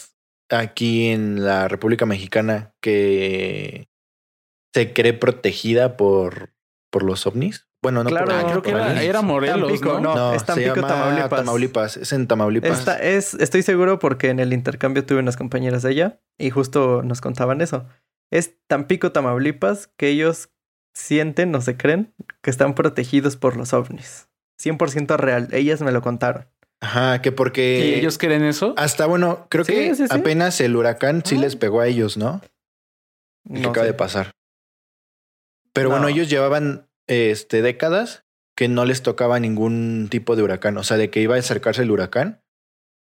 aquí en la República Mexicana que se cree protegida por, por los ovnis? Bueno, no
Claro,
por
creo que era, era Morelos,
Tampico,
¿no?
no. es Tampico,
se llama
Tamaulipas.
Tamaulipas. Es en Tamaulipas.
Esta es, estoy seguro porque en el intercambio tuve unas compañeras de ella y justo nos contaban eso. Es Tampico, Tamaulipas, que ellos sienten o se creen que están protegidos por los ovnis. 100% real. Ellas me lo contaron.
Ajá, que porque
¿Y ellos creen eso?
hasta bueno, creo
Sí,
que
sí, sí.
apenas el huracán sí
Ah.
les pegó a ellos, ¿no? El que
No
acaba
sé.
de pasar. Pero
No.
bueno, ellos llevaban este décadas que no les tocaba ningún tipo de huracán, o sea, de que iba a acercarse el huracán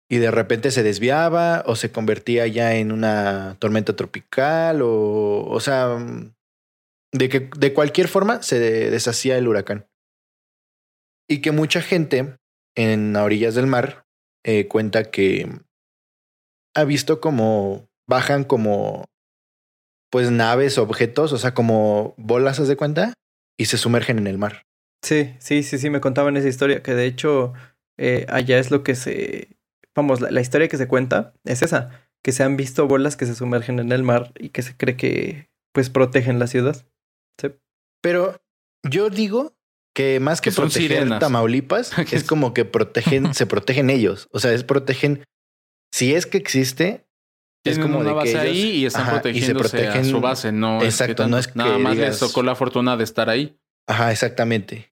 y de repente se desviaba o se convertía ya en una tormenta tropical o o sea, de que de cualquier forma se deshacía el huracán. Y que mucha gente en orillas del mar eh, cuenta que ha visto como bajan como pues naves, objetos, o sea, como bolas, ¿haz de cuenta? Y se sumergen en el mar.
Sí, sí, sí, sí, me contaban esa historia, que de hecho eh, allá es lo que se... Vamos, la, la historia que se cuenta es esa, que se han visto bolas que se sumergen en el mar y que se cree que pues protegen la ciudad.
Pero yo digo que más que,
Que son
proteger
sirenas.
Tamaulipas,
Que
es
es-
como que protegen, se protegen ellos. O sea, es protegen. Si es que existe, es como
una
de que
base
ellos-
ahí y están
ajá, y se
protegiéndose a
protegen-
su base, no es
Exacto,
que
no es que
nada más les tocó la fortuna de estar ahí.
Ajá, exactamente.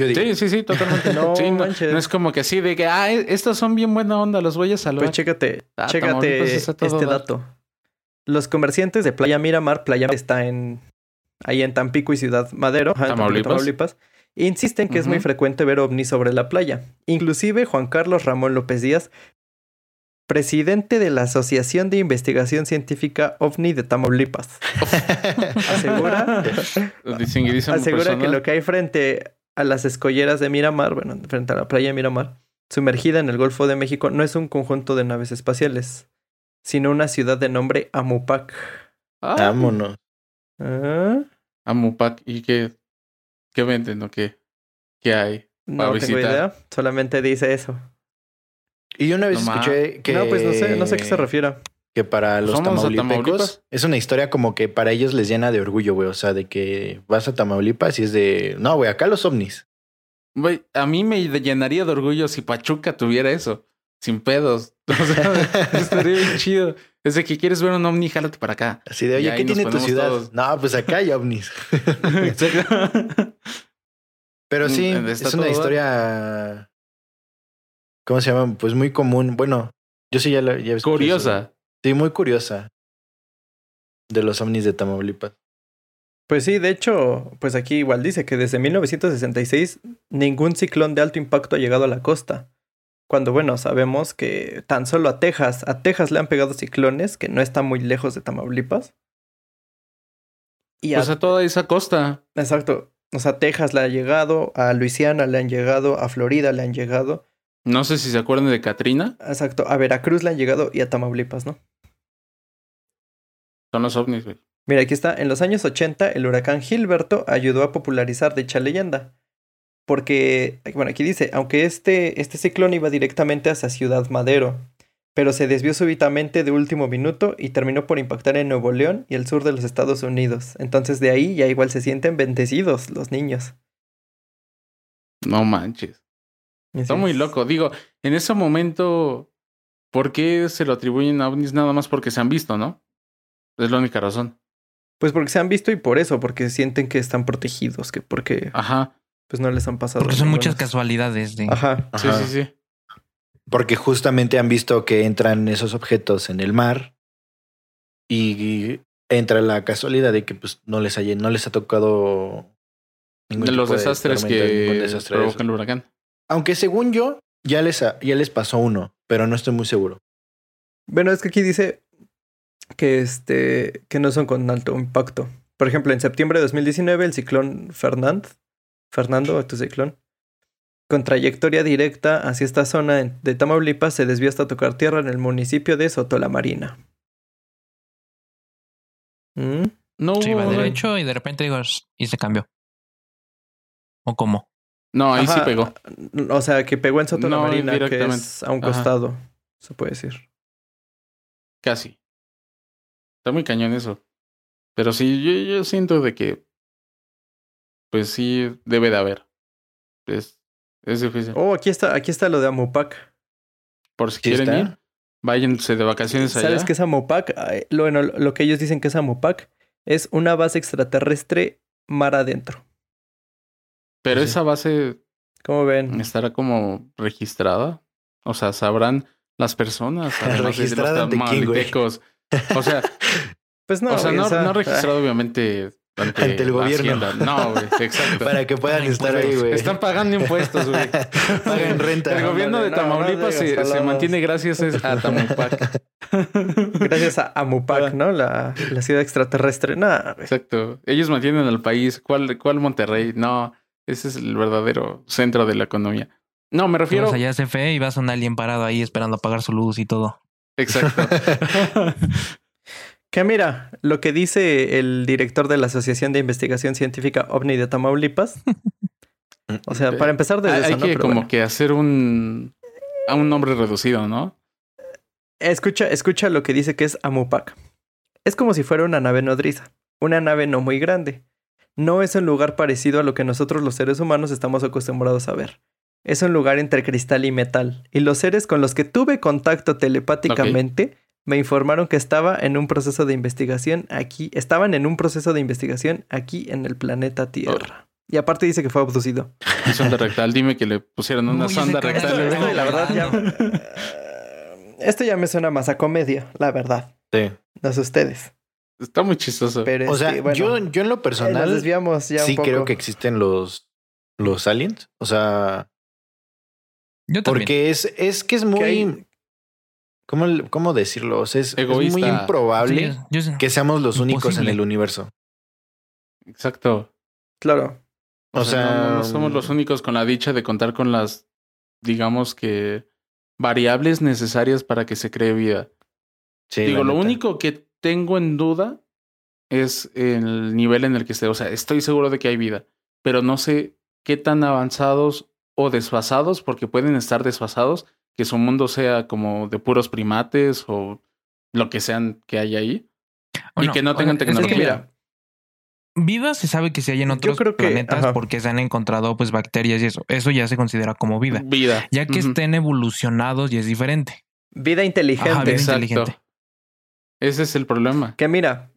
Yo digo.
Sí, sí, sí, totalmente.
No
Sí, no, es como que así de que, ah, estos son bien buena onda, los voy a salvar.
Pues chécate,
Ah,
chécate
todo
este
dar.
dato. Los comerciantes de Playa Miramar, Playa está en ahí en Tampico y Ciudad Madero, ajá,
Tamaulipas.
Tamaulipas, insisten que es muy frecuente ver ovnis sobre la playa. Inclusive Juan Carlos Ramón López Díaz, presidente de la Asociación de Investigación Científica OVNI de Tamaulipas, asegura, asegura que lo que hay frente a las escolleras de Miramar, bueno, frente a la playa de Miramar, sumergida en el Golfo de México, no es un conjunto de naves espaciales, sino una ciudad de nombre Amupac.
Ah,
Vámonos.
Ah,
Amupac. ¿Y qué, qué venden o qué? ¿Qué hay?
No tengo
visitar.
idea, solamente dice eso.
Y yo una vez
No
escuché que.
No, pues no sé, no sé a qué se refiere.
Que para los
Vamos a
tamaulipecos es una historia como que para ellos les llena de orgullo, güey. O sea, de que vas a Tamaulipas y es de. No, güey, acá los ovnis.
Güey, a mí me llenaría de orgullo si Pachuca tuviera eso. Sin pedos. O sea, estaría bien chido. Es de que quieres ver un ovni, jálate para acá.
Así de, oye, ¿qué tiene tu ciudad?
todos.
No, pues acá hay ovnis.
Exacto.
Pero sí,
Mm, está
es una
todo
historia. ¿Cómo se llama? Pues muy común. Bueno, yo sí ya la ya.
Curiosa.
Sí, muy curiosa. De los ovnis de Tamaulipas.
Pues sí, de hecho, pues aquí igual dice que desde 1966 ningún ciclón de alto impacto ha llegado a la costa. Cuando, bueno, sabemos que tan solo a Texas, a Texas le han pegado ciclones, que no está muy lejos de Tamaulipas. Y a,
Pues a toda esa costa.
exacto, o sea, a Texas le ha llegado, a Luisiana le han llegado, a Florida le han llegado,
No sé si se acuerdan de Katrina.
exacto, a Veracruz le han llegado y a Tamaulipas, ¿no?
Son los ovnis, güey.
Mira, aquí está. En los años 80, el huracán Gilberto ayudó a popularizar dicha leyenda. Porque, bueno, aquí dice, aunque este, este ciclón iba directamente hacia Ciudad Madero, pero se desvió súbitamente de último minuto y terminó por impactar en Nuevo León y el sur de los Estados Unidos. Entonces de ahí ya igual se sienten bendecidos los niños.
No manches. Está muy loco. Digo, en ese momento, ¿por qué se lo atribuyen a ovnis nada más porque se han visto, no? Es la única razón.
Pues porque se han visto y por eso, porque sienten que están protegidos, que porque
Ajá.
pues no les han pasado.
Porque son muchas casualidades de...
Ajá.
Sí,
Ajá.
sí, sí.
Porque justamente han visto que entran esos objetos en el mar y entra la casualidad de que pues no les haya, no les ha tocado ningún
De los
tipo de
desastres que
desastre de
provoca
eso.
el huracán.
Aunque según yo, ya les, ha- ya les pasó uno, pero no estoy muy seguro.
Bueno, es que aquí dice que este que no son con alto impacto. Por ejemplo, en septiembre de 2019 el ciclón Fernand, Fernando, tu ciclón, con trayectoria directa hacia esta zona de Tamaulipas se desvió hasta tocar tierra en el municipio de Soto la Marina. ¿Mm?
No
Se iba
hubo-
derecho y de repente digo, y se cambió. ¿O cómo?
No, ahí sí pegó.
O sea, que pegó en Soto la
No,
Marina, que es a un
Ajá.
costado, se puede decir.
Casi. Está muy cañón eso. Pero sí, yo, yo siento de que. Pues sí, debe de haber. Es, es difícil.
Oh, aquí está, aquí está lo de Amopac.
Por si
¿Sí
quieren
está?
ir, váyanse de vacaciones allá.
¿Sabes qué es Amopac? Lo, bueno, lo que ellos dicen que es Amopac es una base extraterrestre mar adentro.
Pero
Sí.
esa base
¿Cómo ven?
estará como registrada. O sea, sabrán las personas. los-
¿Registrada
los
ante quién, güey?
O sea,
Pues no,
o sea,
güey,
no, no registrado obviamente ante,
Ante el gobierno.
Hacienda. No, güey, exacto.
Para que puedan
Ay,
estar ahí, güey.
Están pagando impuestos, güey.
Pagan renta.
El gobierno de
no, no
Tamaulipas se, se mantiene gracias a Tamaupac.
Gracias a Amopac, ¿no? La, la ciudad extraterrestre.
Exacto. Ellos mantienen al país. ¿Cuál, ¿Cuál Monterrey? No, ese es el verdadero centro de la economía. No, me refiero.
Vas allá a CFE y vas a un alien parado ahí esperando a pagar su luz y todo.
Exacto.
Que mira, lo que dice el director de la Asociación de Investigación Científica OVNI de Tamaulipas. O sea, para empezar desde
Hay
eso,
hay
¿no?
que
Pero
como
bueno.
que hacer un a un nombre reducido, ¿no?
Escucha, escucha lo que dice que es Amupac. Es como si fuera una nave nodriza, una nave no muy grande. No es un lugar parecido a lo que nosotros los seres humanos estamos acostumbrados a ver. Es un lugar entre cristal y metal, y los seres con los que tuve contacto telepáticamente me informaron que estaba en un proceso de investigación aquí, estaban en un proceso de investigación aquí en el planeta Tierra. Y aparte dice que fue abducido.
Y sonda rectal, dime que le pusieron una
Uy,
sonda
Esto,
rectal.
esto, la verdad, ya. eh, Esto ya me suena más a comedia, la verdad.
Sí.
No sé ustedes.
Está muy chistoso.
Pero
O sea,
bueno,
yo, yo en lo
eh, nos
personal
desviamos ya
sí
un poco.
creo que existen los, los aliens. O sea,
Yo también.
porque es, es que es muy.
hay-
¿cómo, cómo decirlo? O sea, es, es muy improbable
Sí, yo sé.
que seamos los únicos en el universo.
Exacto.
Claro.
O, sea,
no, no somos los únicos con la dicha de contar con las, digamos que, variables necesarias para que se cree vida.
sí,
Digo, lo
neta.
único que tengo en duda es el nivel en el que esté. O sea, estoy seguro de que hay vida, pero no sé qué tan avanzados o desfasados, porque pueden estar desfasados, que su mundo sea como de puros primates o lo que sean que hay ahí. Y que no tengan
es que
tecnología.
mira,
vida se sabe que sí hay en otros
creo que-
planetas
ajá.
porque se han encontrado pues bacterias y eso. Eso ya se considera como vida.
Vida.
Ya que estén evolucionados y es diferente.
Vida inteligente.
Ajá, vida
Exacto.
inteligente.
Ese es el problema.
Que mira,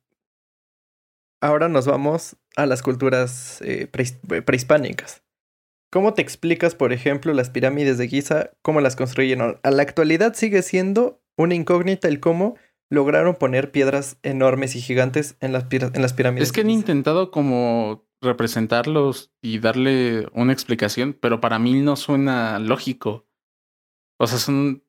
ahora nos vamos a las culturas eh, prehis- prehispánicas. ¿Cómo te explicas, por ejemplo, las pirámides de Giza? ¿Cómo las construyeron? A la actualidad sigue siendo una incógnita el cómo lograron poner piedras enormes y gigantes en las, pira- en las pirámides.
Es que han
de Giza.
intentado como representarlos y darle una explicación, pero para mí no suena lógico. O sea, son...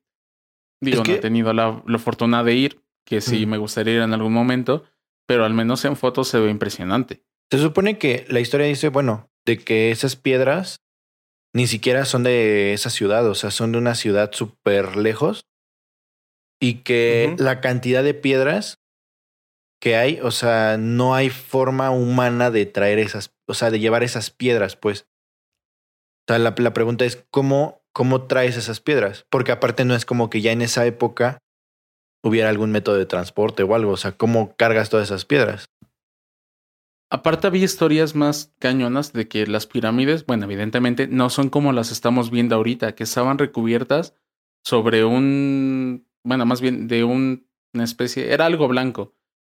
Digo,
Es
no he tenido la, la fortuna de ir, que sí
Mm.
me gustaría ir en algún momento, pero al menos en fotos se ve impresionante.
Se supone que la historia dice, bueno, de que esas piedras ni siquiera son de esa ciudad, o sea, son de una ciudad súper lejos y que la cantidad de piedras que hay, o sea, no hay forma humana de traer esas, o sea, de llevar esas piedras, pues. O sea, la, la pregunta es, ¿cómo, ¿cómo traes esas piedras? Porque aparte no es como que ya en esa época hubiera algún método de transporte o algo, o sea, ¿cómo cargas todas esas piedras?
Aparte había historias más cañonas de que las pirámides, bueno, evidentemente no son como las estamos viendo ahorita, que estaban recubiertas sobre un, bueno, más bien de un- una especie, era algo blanco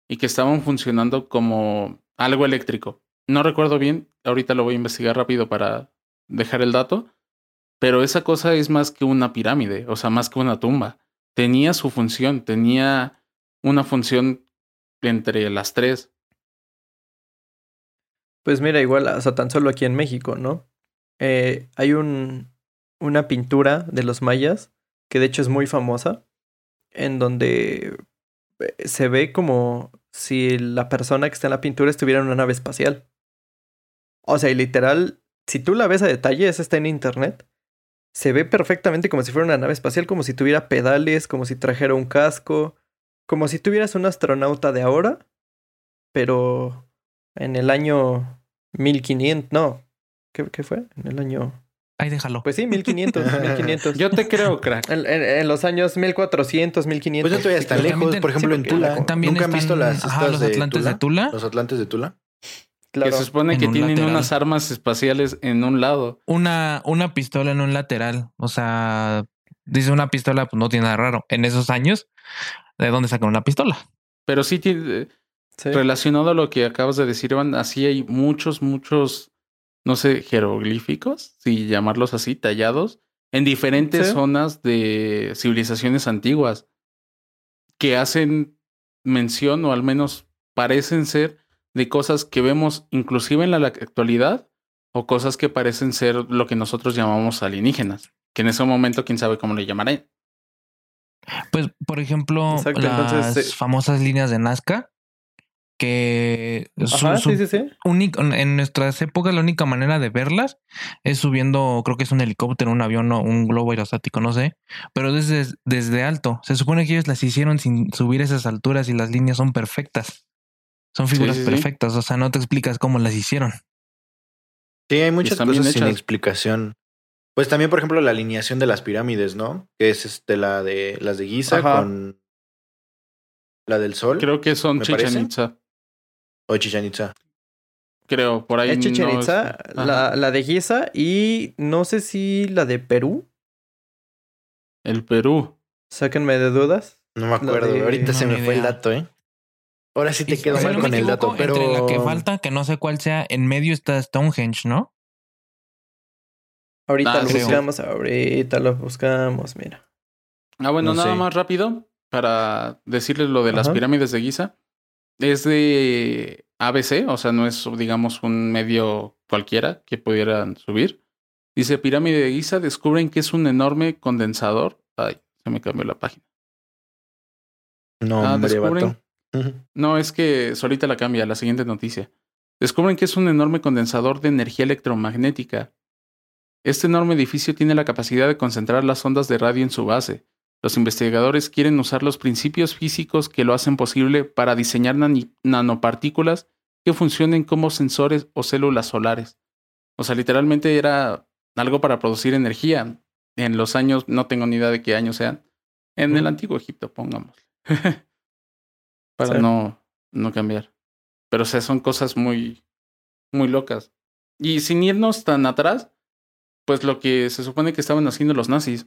y que estaban funcionando como algo eléctrico. No recuerdo bien, ahorita lo voy a investigar rápido para dejar el dato, pero esa cosa es más que una pirámide, o sea, más que una tumba. Tenía su función, tenía una función entre las tres.
Pues mira, igual, o sea, tan solo aquí en México, ¿no? Eh, hay un, una pintura de los mayas, que de hecho es muy famosa, en donde eh, se ve como si la persona que está en la pintura estuviera en una nave espacial. O sea, y literal, si tú la ves a detalle, esa está en internet, se ve perfectamente como si fuera una nave espacial, como si tuviera pedales, como si trajera un casco, como si tuvieras un astronauta de ahora, pero en el año 1500, no, ¿qué, qué fue? En el año...
Ahí déjalo.
Pues sí, 1500, 1500.
Yo te creo, crack.
En, en- en los años 1400, 1500.
Pues tan
Sí,
También
lejos,
ten-
por ejemplo,
sí,
en Tula.
la-
También
¿Nunca han visto
están-
las
ajá, los
de
atlantes
Tula?
de Tula.
Los Atlantes de Tula.
Claro.
Que se supone
En
que
un
tienen
lateral.
unas armas espaciales en un lado.
Una, una pistola en un lateral. O sea, dice una pistola, pues no tiene nada raro. En esos años, ¿de dónde sacan una pistola?
Pero sí, tiene-
Sí.
relacionado a lo que acabas de decir, Iván, así hay muchos, muchos, no sé, jeroglíficos, si llamarlos así, tallados, en diferentes
Sí.
zonas de civilizaciones antiguas que hacen mención o al menos parecen ser de cosas que vemos inclusive en la actualidad o cosas que parecen ser lo que nosotros llamamos alienígenas, que en ese momento quién sabe cómo le llamaré.
Pues, por ejemplo,
Exacto,
las
entonces, eh,
famosas líneas de Nazca, que su-
Ajá,
su
sí, sí, sí.
único- en nuestras épocas la única manera de verlas es subiendo, creo que es un helicóptero, un avión o un globo aerostático, no sé, pero desde, desde alto. Se supone que ellos las hicieron sin subir esas alturas y las líneas son perfectas. Son figuras
sí, sí.
perfectas, o sea, no te explicas cómo las hicieron.
Sí, hay muchas cosas sin explicación. Pues también, por ejemplo, la alineación de las pirámides, ¿no? Que es este, la de las de Giza
Ajá.
con la del Sol
Creo que son
¿Me
Chichen
parece?
Itza.
O Chichen Itza.
Creo, por ahí.
Es Chichen
no
Itza,
es-
la, de Giza y no sé si la de Perú.
El Perú.
Sáquenme de dudas.
No me acuerdo,
de-
ahorita
no,
se me fue el dato, ¿eh? Ahora sí te
Y
quedo
si
mal
no
con el dato, pero.
Entre la que falta, que no sé cuál sea, en medio está Stonehenge, ¿no?
Ahorita
Ah,
lo
creo.
buscamos, ahorita lo buscamos, mira.
Ah, bueno,
No
nada
sé.
más rápido para decirles lo de las
Ajá.
pirámides de Giza. Es de ABC, o sea, no es, digamos, un medio cualquiera que pudieran subir. Dice, pirámide de Giza, descubren que es un enorme condensador. Ay, se me cambió la página.
No,
Ah,
hombre,
descubren-. No, es que solita la cambia, la siguiente noticia. Descubren que es un enorme condensador de energía electromagnética. Este enorme edificio tiene la capacidad de concentrar las ondas de radio en su base. Los investigadores quieren usar los principios físicos que lo hacen posible para diseñar nanopartículas que funcionen como sensores o células solares. O sea, literalmente era algo para producir energía. En los años, no tengo ni idea de qué años sean. En el antiguo Egipto, pongamos. para
Sí.
no, no cambiar. Pero o sea, son cosas muy, muy locas. Y sin irnos tan atrás, pues lo que se supone que estaban haciendo los nazis.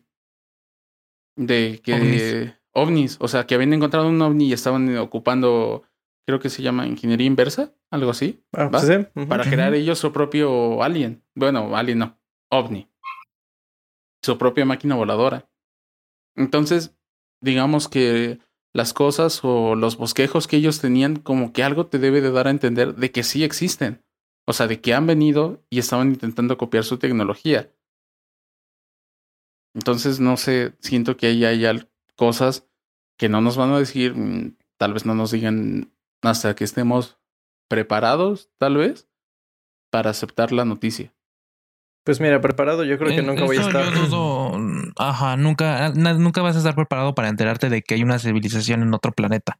De que
Ovnis.
ovnis, o sea, que habían encontrado un ovni y estaban ocupando, creo que se llama ingeniería inversa, algo así,
Ah, pues sí.
para crear ellos su propio alien. Bueno, alien no, ovni. Su propia máquina voladora. Entonces, digamos que las cosas o los bosquejos que ellos tenían, como que algo te debe de dar a entender de que sí existen. O sea, de que han venido y estaban intentando copiar su tecnología. Entonces, no sé, siento que ahí hay cosas que no nos van a decir, mm, tal vez no nos digan hasta que estemos preparados, tal vez, para aceptar la noticia.
Pues mira, preparado, yo creo que
Eh,
nunca voy a estar.
Yo dudo, mm, ajá, nunca, na- nunca vas a estar preparado para enterarte de que hay una civilización en otro planeta.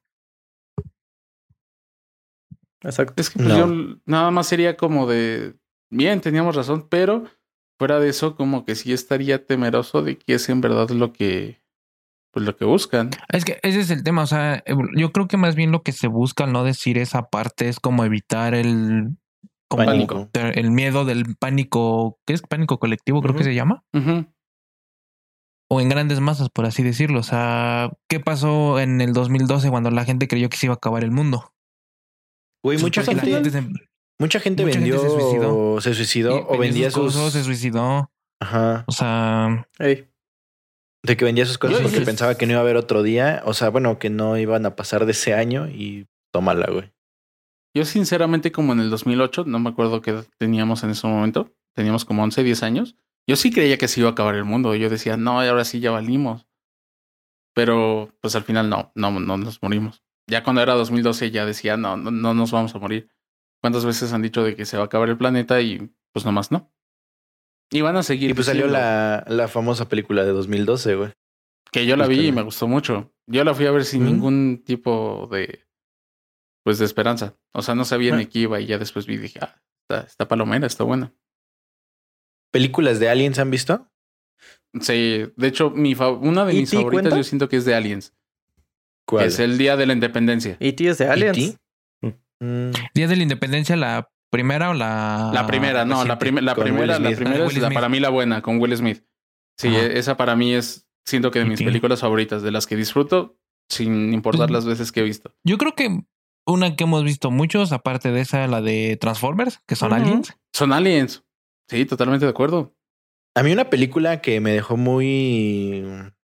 Exacto.
Es que pues,
No.
yo nada más sería como de, bien, teníamos razón, pero fuera de eso, como que sí estaría temeroso de que es en verdad lo que, pues lo que buscan.
Es que ese es el tema, o sea, yo creo que más bien lo que se busca al no decir esa parte es como evitar el como
Pánico.
el miedo del pánico, ¿qué es pánico colectivo? Creo que se llama. O en grandes masas, por así decirlo. O sea, ¿qué pasó en el 2012 cuando la gente creyó que se iba a acabar el mundo?
Güey, mucha
la
gente,
se-
mucha gente
mucha gente
vendió,
se
se
suicidó.
o vendía
sus
sus,
cosas, se suicidó.
ajá,
O sea,
de que vendía sus cosas
Yo-
porque
yo-
pensaba que no iba a haber otro día, o sea, bueno, que no iban a pasar de ese año y tómala, güey.
Yo sinceramente como en el 2008, no me acuerdo qué edad teníamos en ese momento, teníamos como 11, 10 años, yo sí creía que se iba a acabar el mundo, yo decía, no, ahora sí ya valimos. Pero pues al final no, no, no nos morimos. Ya cuando era 2012 ya decía, no, no, no nos vamos a morir. ¿Cuántas veces han dicho de que se va a acabar el planeta y pues nomás no? Y van a seguir.
Y pues salió la, la famosa película de 2012, güey.
Que yo la vi y me gustó mucho. Yo la fui a ver sin
¿Mm?
ningún tipo de. Pues de esperanza. O sea, no sabía
Ah.
ni qué iba y ya después vi y dije, ah, está, está palomera, está buena.
¿Películas de aliens han visto?
Sí, de hecho, mi una de mis
¿E.T.
favoritas
cuenta?
yo siento que es de Aliens.
¿Cuál?
Que es el Día de la Independencia.
E.T. es de Aliens.
Mm,
Día de la Independencia, la primera o la.
La primera, no, la, prim- la primera, la primera
Ah,
es la, para mí la buena, con Will Smith. Sí,
Ajá.
esa para mí es, siento que de mis películas favoritas, de las que disfruto, sin importar
Pues-
las veces que he visto.
Yo creo que una que hemos visto muchos, aparte de esa, la de Transformers, que son aliens.
Son aliens. Sí, totalmente de acuerdo.
A mí una película que me dejó muy,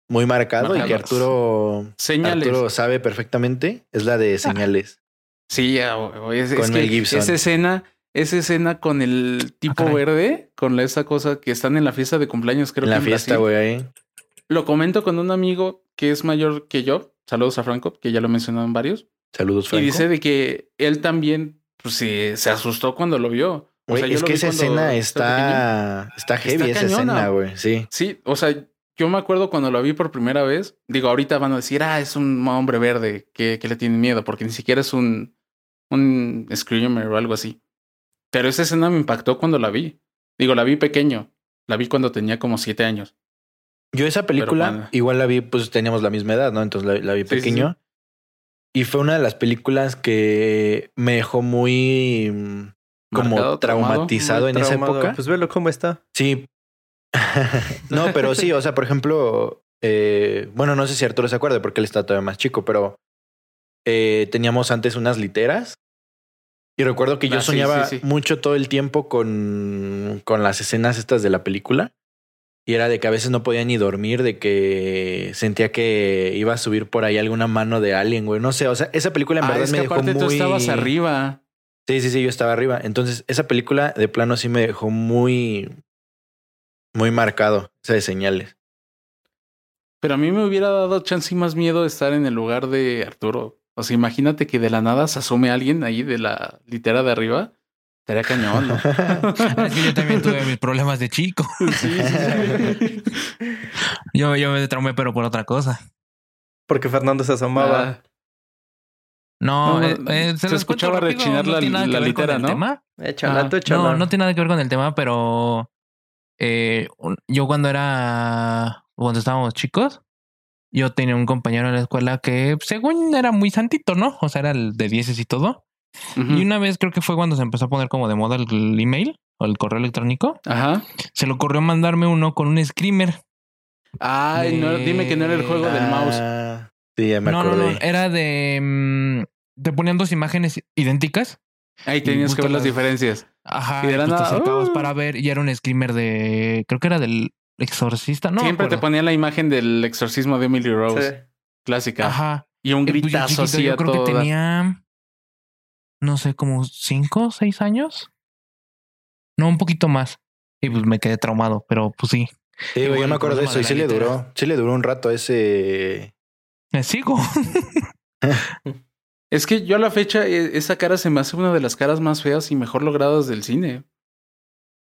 muy marcado y que. Arturo,
Señales.
Arturo sabe perfectamente es la de Señales.
Sí, ya, güey, es,
Con
es que
Gibson.
esa escena, esa escena con el tipo verde, con esa cosa que están en la fiesta de cumpleaños, creo
en
que
la fiesta,
Brasil.
güey.
Lo comento con un amigo que es mayor que yo. Saludos a Franco, que ya lo mencionaron varios.
Saludos, Franco.
Y dice de que él también pues, sí, se asustó cuando lo vio. O sea,
es que esa escena está, está heavy, esa
cañona.
escena, güey. Sí.
Sí, o sea, yo me acuerdo cuando lo vi por primera vez. Digo, ahorita van a decir, ah, es un hombre verde que, que le tiene miedo, porque ni siquiera es un, un screamer o algo así. Pero esa escena me impactó cuando la vi. Digo, la vi pequeño. La vi cuando tenía como siete años.
Yo esa película igual la vi, pues teníamos la misma edad, ¿no? Entonces la, la vi
Sí, sí,
pequeño. Y fue una de las películas que me dejó muy mm, como
Marcado,
traumatizado
Muy
en esa época.
Pues velo cómo está.
Sí. no, pero sí, o sea, por ejemplo, eh, bueno, no sé si Arturo se acuerda porque él está todavía más chico, pero eh, teníamos antes unas literas. Y recuerdo que yo
Ah,
soñaba
sí, sí.
mucho todo el tiempo con, con las escenas estas de la película. Y era de que a veces no podía ni dormir, de que sentía que iba a subir por ahí alguna mano de alien, güey. No sé, o sea, esa película en
Ah,
verdad
es
me dejó
aparte
muy...
tú estabas arriba.
Sí, sí, sí, yo estaba arriba. Entonces, esa película de plano sí me dejó muy, muy marcado, esa de señales.
Pero a mí me hubiera dado chance y más miedo estar en el lugar de Arturo. O sea, imagínate que de la nada se asume alguien ahí de la litera de arriba. Estaría cañón, ¿no?
Es que yo también tuve mis problemas de chico.
Sí, sí, sí.
Yo, yo me traumé, pero por otra cosa.
Porque Fernando se asomaba.
Ah,
No,
No,
eh,
no,
eh,
se escuchaba rechinar la-
que
la litera,
el
¿no?
tema.
Ah.
No, no tiene nada que ver con el tema, pero eh, yo cuando era, cuando estábamos chicos, yo tenía un compañero en la escuela que según era muy santito, ¿no? O sea, era el de dieces y todo. Y una vez creo que fue cuando se empezó a poner como de moda el, email o el correo electrónico.
Ajá.
Se le ocurrió mandarme uno con un screamer.
Ay, no, dime que no era el juego del mouse.
Ah, Sí, ya me
no, no,
acordé.
no, era de... mm, te ponían dos imágenes idénticas.
Ahí tenías que ver las diferencias.
Ajá,
Y de la
pues te
nada,
acercabas
¡uh!
para ver y era un screamer de... Creo que era del exorcista, ¿no?
Siempre te
acuerdo.
ponía la imagen del exorcismo de Emily Rose.
Sí.
Clásica.
Ajá.
Y un
Eh, pues
gritazo así
Yo
a
creo
todo
que tenía... No sé, como cinco o seis años. No, un poquito más. Y pues me quedé traumado, pero pues sí.
Sí, yo me acuerdo de eso. Y sí le duró. Sí le duró un rato ese.
Me sigo.
Es que yo a la fecha, e- esa cara se me hace una de las caras más feas y mejor logradas del cine.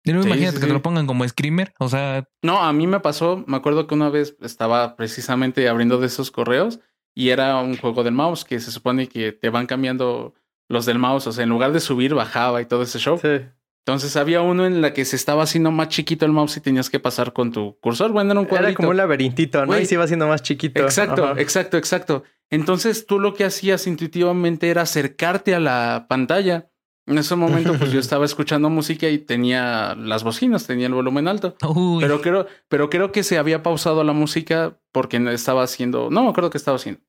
Y luego
Sí,
imagínate
sí,
que te lo pongan como screamer. O sea,
No, a mí me pasó, me acuerdo que una vez estaba precisamente abriendo de esos correos y era un juego del mouse que se supone que te van cambiando los del mouse, o sea, en lugar de subir, bajaba y todo ese show.
Sí.
Entonces había uno en la que se estaba haciendo más chiquito el mouse y tenías que pasar con tu cursor. Bueno, era un cuadrito.
Era como un laberinto, ¿no?
Güey.
Y se iba haciendo más chiquito.
Exacto,
Ajá.
exacto, exacto. Entonces tú lo que hacías intuitivamente era acercarte a la pantalla. En ese momento, pues yo estaba escuchando música y tenía las bocinas, tenía el volumen alto.
uy,
Pero creo, pero creo que se había pausado la música porque no estaba haciendo. No me acuerdo qué estaba haciendo.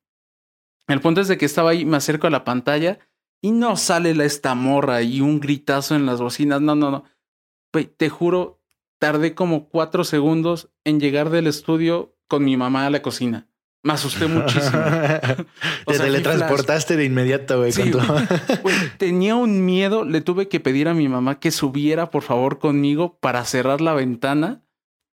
El punto es de que estaba ahí, me acerco a la pantalla y no sale la esta morra y un gritazo en las bocinas. No, no, no. Te juro, tardé como cuatro segundos en llegar del estudio con mi mamá a la cocina. Me asusté muchísimo.
Te
sea,
teletransportaste de inmediato, güey.
Sí,
tu-
tenía un miedo, le tuve que pedir a mi mamá que subiera por favor conmigo para cerrar la ventana,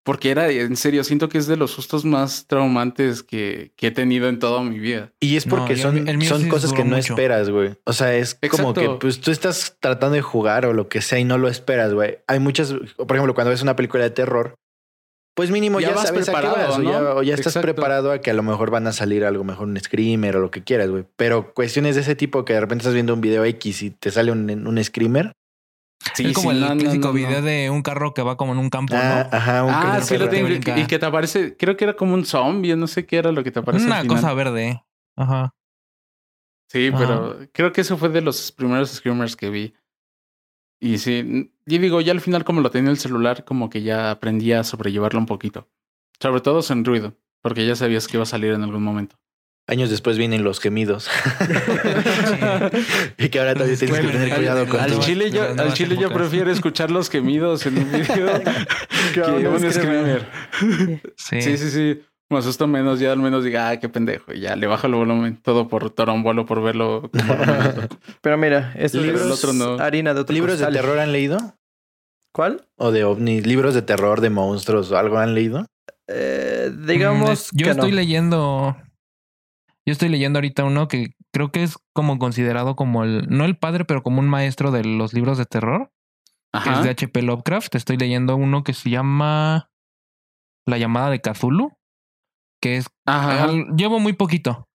porque era, en serio, siento que es de los sustos más traumantes que, que he tenido en toda mi vida.
Y es porque son,
el
son
sí
cosas que no
mucho.
esperas, güey. O sea, es como que pues tú estás tratando de jugar o lo que sea y no lo esperas, güey. Hay muchas, por ejemplo, cuando ves una película de terror, pues mínimo ya,
Ya vas
sabes a qué
preparado,
ya, o ya estás
Exacto.
preparado a que a lo mejor van a salir algo mejor un screamer o lo que quieras, güey. Pero cuestiones de ese tipo que de repente estás viendo un video X y te sale un, un screamer.
Sí,
es como
sí,
el
no,
clásico
no,
video
no.
de un carro que va como en un campo,
Ah,
¿no?
ajá, un
Ah,
que-
sí lo tengo.
te
Y que te aparece, creo que era como un zombie, no sé qué era lo que te aparece. al
Una
final.
cosa verde. Ajá.
Sí,
Ajá.
pero creo que eso fue de los primeros screamers que vi. Y sí, y digo, ya al final como lo tenía el celular, como que ya aprendí a sobrellevarlo un poquito. Sobre todo sin ruido, porque ya sabías que iba a salir en algún momento.
Años después vienen los gemidos. y que ahora también tienes que tener cuidado
al-
con
al chile-
yo,
de
al chile yo prefiero escuchar los gemidos en un video que
un screamer.
screamer.
Sí.
Sí, sí, sí. Me asusta menos, ya al menos diga, ah, qué pendejo. Y ya le bajo el volumen. Todo por torombolo, por verlo.
Pero mira, esto
Libros-
es
el otro no.
harina de otro
¿Libros de
costal.
terror han leído?
¿Cuál?
¿O de ovnis? ¿Libros de terror, de monstruos o algo han leído?
Eh, digamos
Mm, Yo
que
estoy
no.
leyendo. Yo estoy leyendo ahorita uno que creo que es como considerado como el. No el padre, pero como un maestro de los libros de terror. Que es
Ajá.
de H.P. Lovecraft. Estoy leyendo uno que se llama. La llamada de Cthulhu. Que es.
Ajá.
al- llevo muy poquito.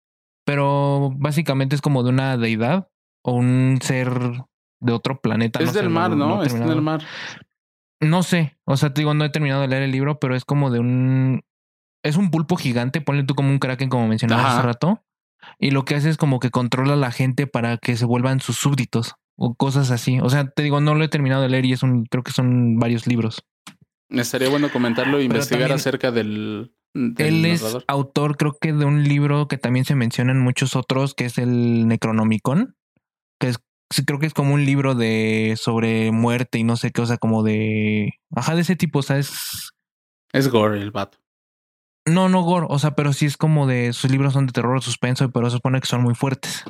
Pero básicamente es como de una deidad. O un ser de otro planeta.
Es
no sé,
del mar, ¿no?
he
Está en
terminado.
el mar.
No sé, o sea, te digo, no he terminado de leer el libro, pero es como de un... Es un pulpo gigante, ponle tú como un kraken, como mencionabas
Ajá.
hace rato. Y lo que hace es como que controla a la gente para que se vuelvan sus súbditos o cosas así. O sea, te digo, no lo he terminado de leer y es un, creo que son varios libros.
Estaría bueno comentarlo e investigar acerca del, del
Él es autor, creo que de un libro que también se menciona en muchos otros, que es el Necronomicon, que es, sí, creo que es como un libro de sobre muerte y no sé qué, o sea, como de, ajá, de ese tipo, o sea, es,
Es gore el vato.
No, no gore, o sea, pero sí es como de, sus libros son de terror, suspenso, pero se supone que son muy fuertes.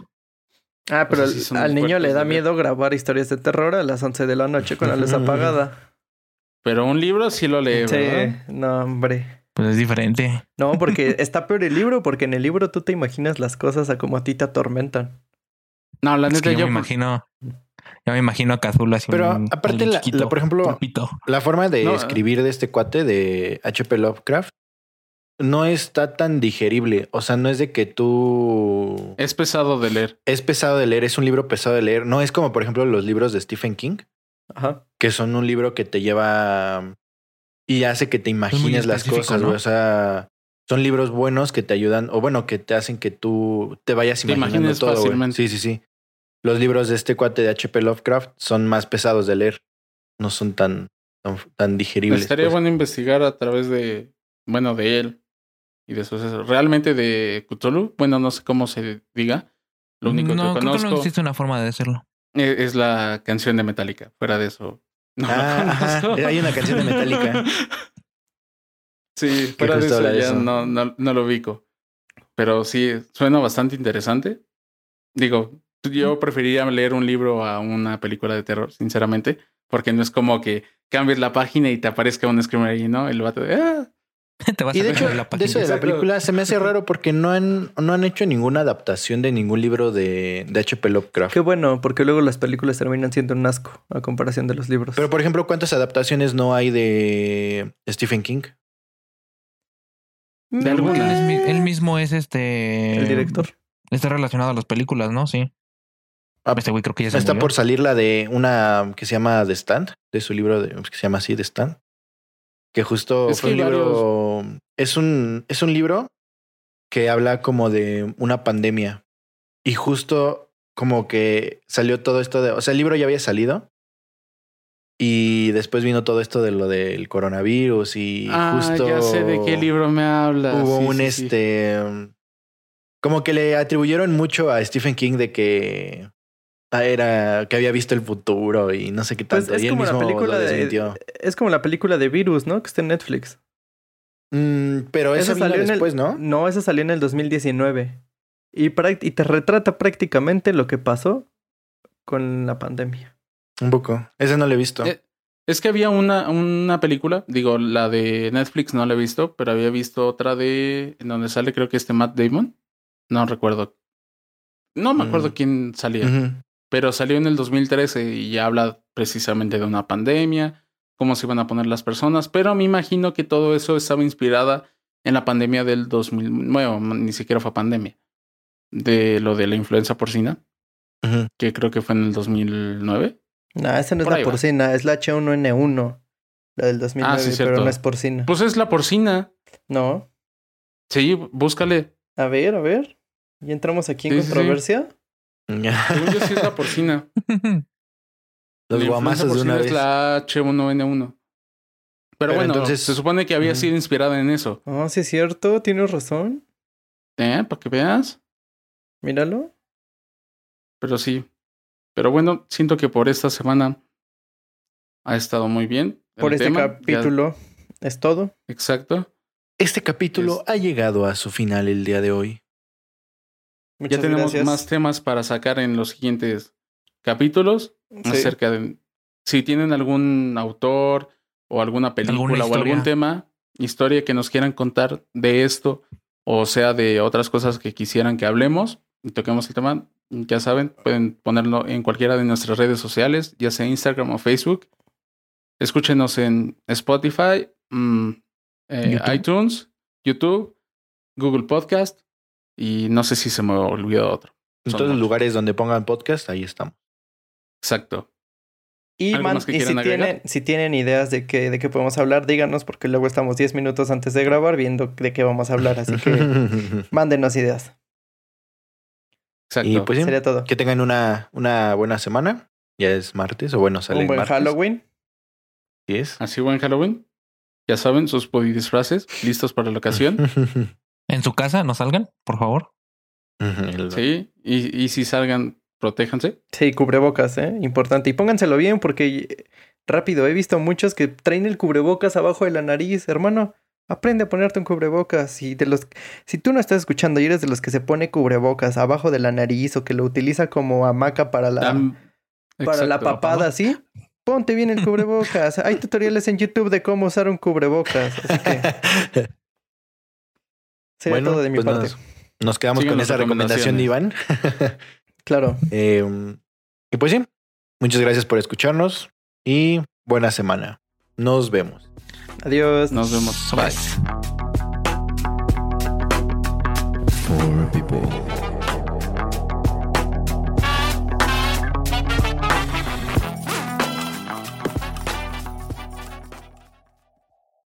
Ah, pero al- niño le da miedo grabar historias de terror a las 11 de la noche con la luz apagada.
Pero un libro sí lo lee,
Sí,
¿verdad?
no, hombre.
Pues es diferente.
No, porque está peor el libro, porque en el libro tú te imaginas las cosas a como a ti te atormentan.
No, la
Es
neta
que yo
yo
me imagino, ya me imagino a Cthulhu así.
Pero
un-
aparte, la- la- por ejemplo,
papito.
La forma de
No,
escribir de este cuate de HP Lovecraft no está tan digerible. O sea, no es de que tú...
es pesado de leer.
Es pesado de leer, es un libro pesado de leer. No es como, por ejemplo, los libros de Stephen King,
Ajá.
que son un libro que te lleva y hace que te imagines las cosas. O sea, son libros buenos que te ayudan, o bueno, que te hacen que tú te vayas
Te
imaginando
imagines
todo,
fácilmente.
Sí, sí, sí. Los libros de este cuate de HP Lovecraft son más pesados de leer. No son tan, tan, tan digeribles.
Estaría
pues.
bueno investigar a través de, bueno, de él y de sus realmente de Cthulhu. Bueno, no sé cómo se diga. Lo único
no,
que
creo que
conozco
no existe una forma de decirlo.
e- es la canción de Metallica. Fuera de eso, no
Ah,
lo
ajá.
conozco.
Hay una canción de Metallica.
sí, fuera de eso ya
eso.
No, no, no lo ubico. Pero sí, suena bastante interesante. Digo, yo preferiría leer un libro a una película de terror, sinceramente, porque no es como que cambies la página y te aparezca un screamer ahí, ¿no? El vato de, ah,
Te vas
Y
a
de
ver
hecho,
la
de eso de la película se me hace raro porque no han, no han hecho ninguna adaptación de ningún libro de, de HP Lovecraft.
Qué bueno, porque luego las películas terminan siendo un asco a comparación de los libros.
Pero, por ejemplo, ¿cuántas adaptaciones no hay de Stephen King?
De alguna. Él, mismo es este.
El director.
Está relacionado a las películas, ¿no? Sí.
Ah,
Este güey creo que ya se
Está
murió.
por salir la de una que se llama The Stand, de su libro de, que se llama así, The Stand. Que justo
Es
fue un
que
libro. Es un, es un libro que habla como de una pandemia. Y justo como que salió todo esto de. O sea, el libro ya había salido. Y después vino todo esto de lo del coronavirus. Y
ah,
justo.
ya sé de qué libro me hablas.
Hubo
Sí,
un
sí, sí.
este. Como que le atribuyeron mucho a Stephen King de que ah, era que había visto el futuro y no sé qué
Pues
tanto.
es
y él
como la
mismo
película de-. Es como la película de Virus, ¿no? Que está en Netflix.
Mm, pero esa vino
el-
después, ¿no?
No, esa salió en el 2019. Y, y te retrata prácticamente lo que pasó con la pandemia.
Un poco. Esa no la he visto.
Eh, Es que había una, una película, digo, la de Netflix no la he visto, pero había visto otra de. en donde sale, creo que este Matt Damon. No recuerdo. No me acuerdo
Mm.
quién salía,
Ujú.
Pero salió en el 2013 y ya habla precisamente de una pandemia, cómo se iban a poner las personas, pero me imagino que todo eso estaba inspirada en la pandemia del 2000. Bueno, ni siquiera fue pandemia. De lo de la influenza porcina, que creo que fue en el 2009.
No, esa no es la
va.
porcina, es la H1N1. La del 2009,
Ah, sí,
pero no es porcina.
Pues es la porcina.
No.
Sí, búscale.
A ver, a ver. ¿Y entramos aquí en
Sí, sí. Según yo sí es la porcina.
Los
La
guamazos de una vez.
es la H1N1. Pero,
Pero
bueno,
entonces-
se supone que había sido inspirada en eso.
Ah, sí es cierto, tienes razón.
¿Eh? Para que veas.
Míralo.
Pero sí. Pero bueno, siento que por esta semana ha estado muy bien.
Por este
tema. Ya-
capítulo es todo.
exacto.
Este capítulo ha llegado a su final el día de hoy.
Muchas
ya tenemos
gracias.
más temas para sacar en los siguientes capítulos
Sí.
acerca de si tienen algún autor o alguna película o algún tema, historia que nos quieran contar de esto o sea de otras cosas que quisieran que hablemos y toquemos el tema, ya saben, pueden ponerlo en cualquiera de nuestras redes sociales, ya sea Instagram o Facebook. Escúchenos en Spotify, mm, eh,
YouTube.
iTunes, YouTube, Google Podcast y no sé si se me olvidó otro.
En
Son
todos los
muchos.
lugares donde pongan podcast, ahí estamos.
Exacto.
Y,
¿Algo
man-
más que
y si, tienen, si tienen ideas de qué, de qué podemos hablar, díganos, porque luego estamos 10 minutos antes de grabar viendo de qué vamos a hablar. Así que mándenos ideas.
Exacto.
y pues sí,
Sería todo.
que tengan una, una buena semana. Ya es martes, o bueno, sale
Un buen
martes.
Halloween.
Así es.
Así buen Halloween. Ya saben, sus disfraces listos para la ocasión.
En su casa, no salgan, por favor.
Sí, y, y si salgan, protéjanse.
Sí, cubrebocas, ¿eh? Importante. Y pónganselo bien porque eh, rápido, he visto muchos que traen el cubrebocas abajo de la nariz. Hermano, aprende a ponerte un cubrebocas. Y de los, si tú no estás escuchando y eres de los que se pone cubrebocas abajo de la nariz o que lo utiliza como hamaca para la,
Tam-
para la papada, ¿sí? Ponte bien el cubrebocas. Hay tutoriales en YouTube de cómo usar un cubrebocas. Así que sería todo de mi
pues
parte.
nos, nos quedamos con esa recomendación de Iván.
Claro.
Eh, y pues sí, muchas gracias por escucharnos y buena semana. Nos vemos.
Adiós.
Nos vemos.
Bye.
Four people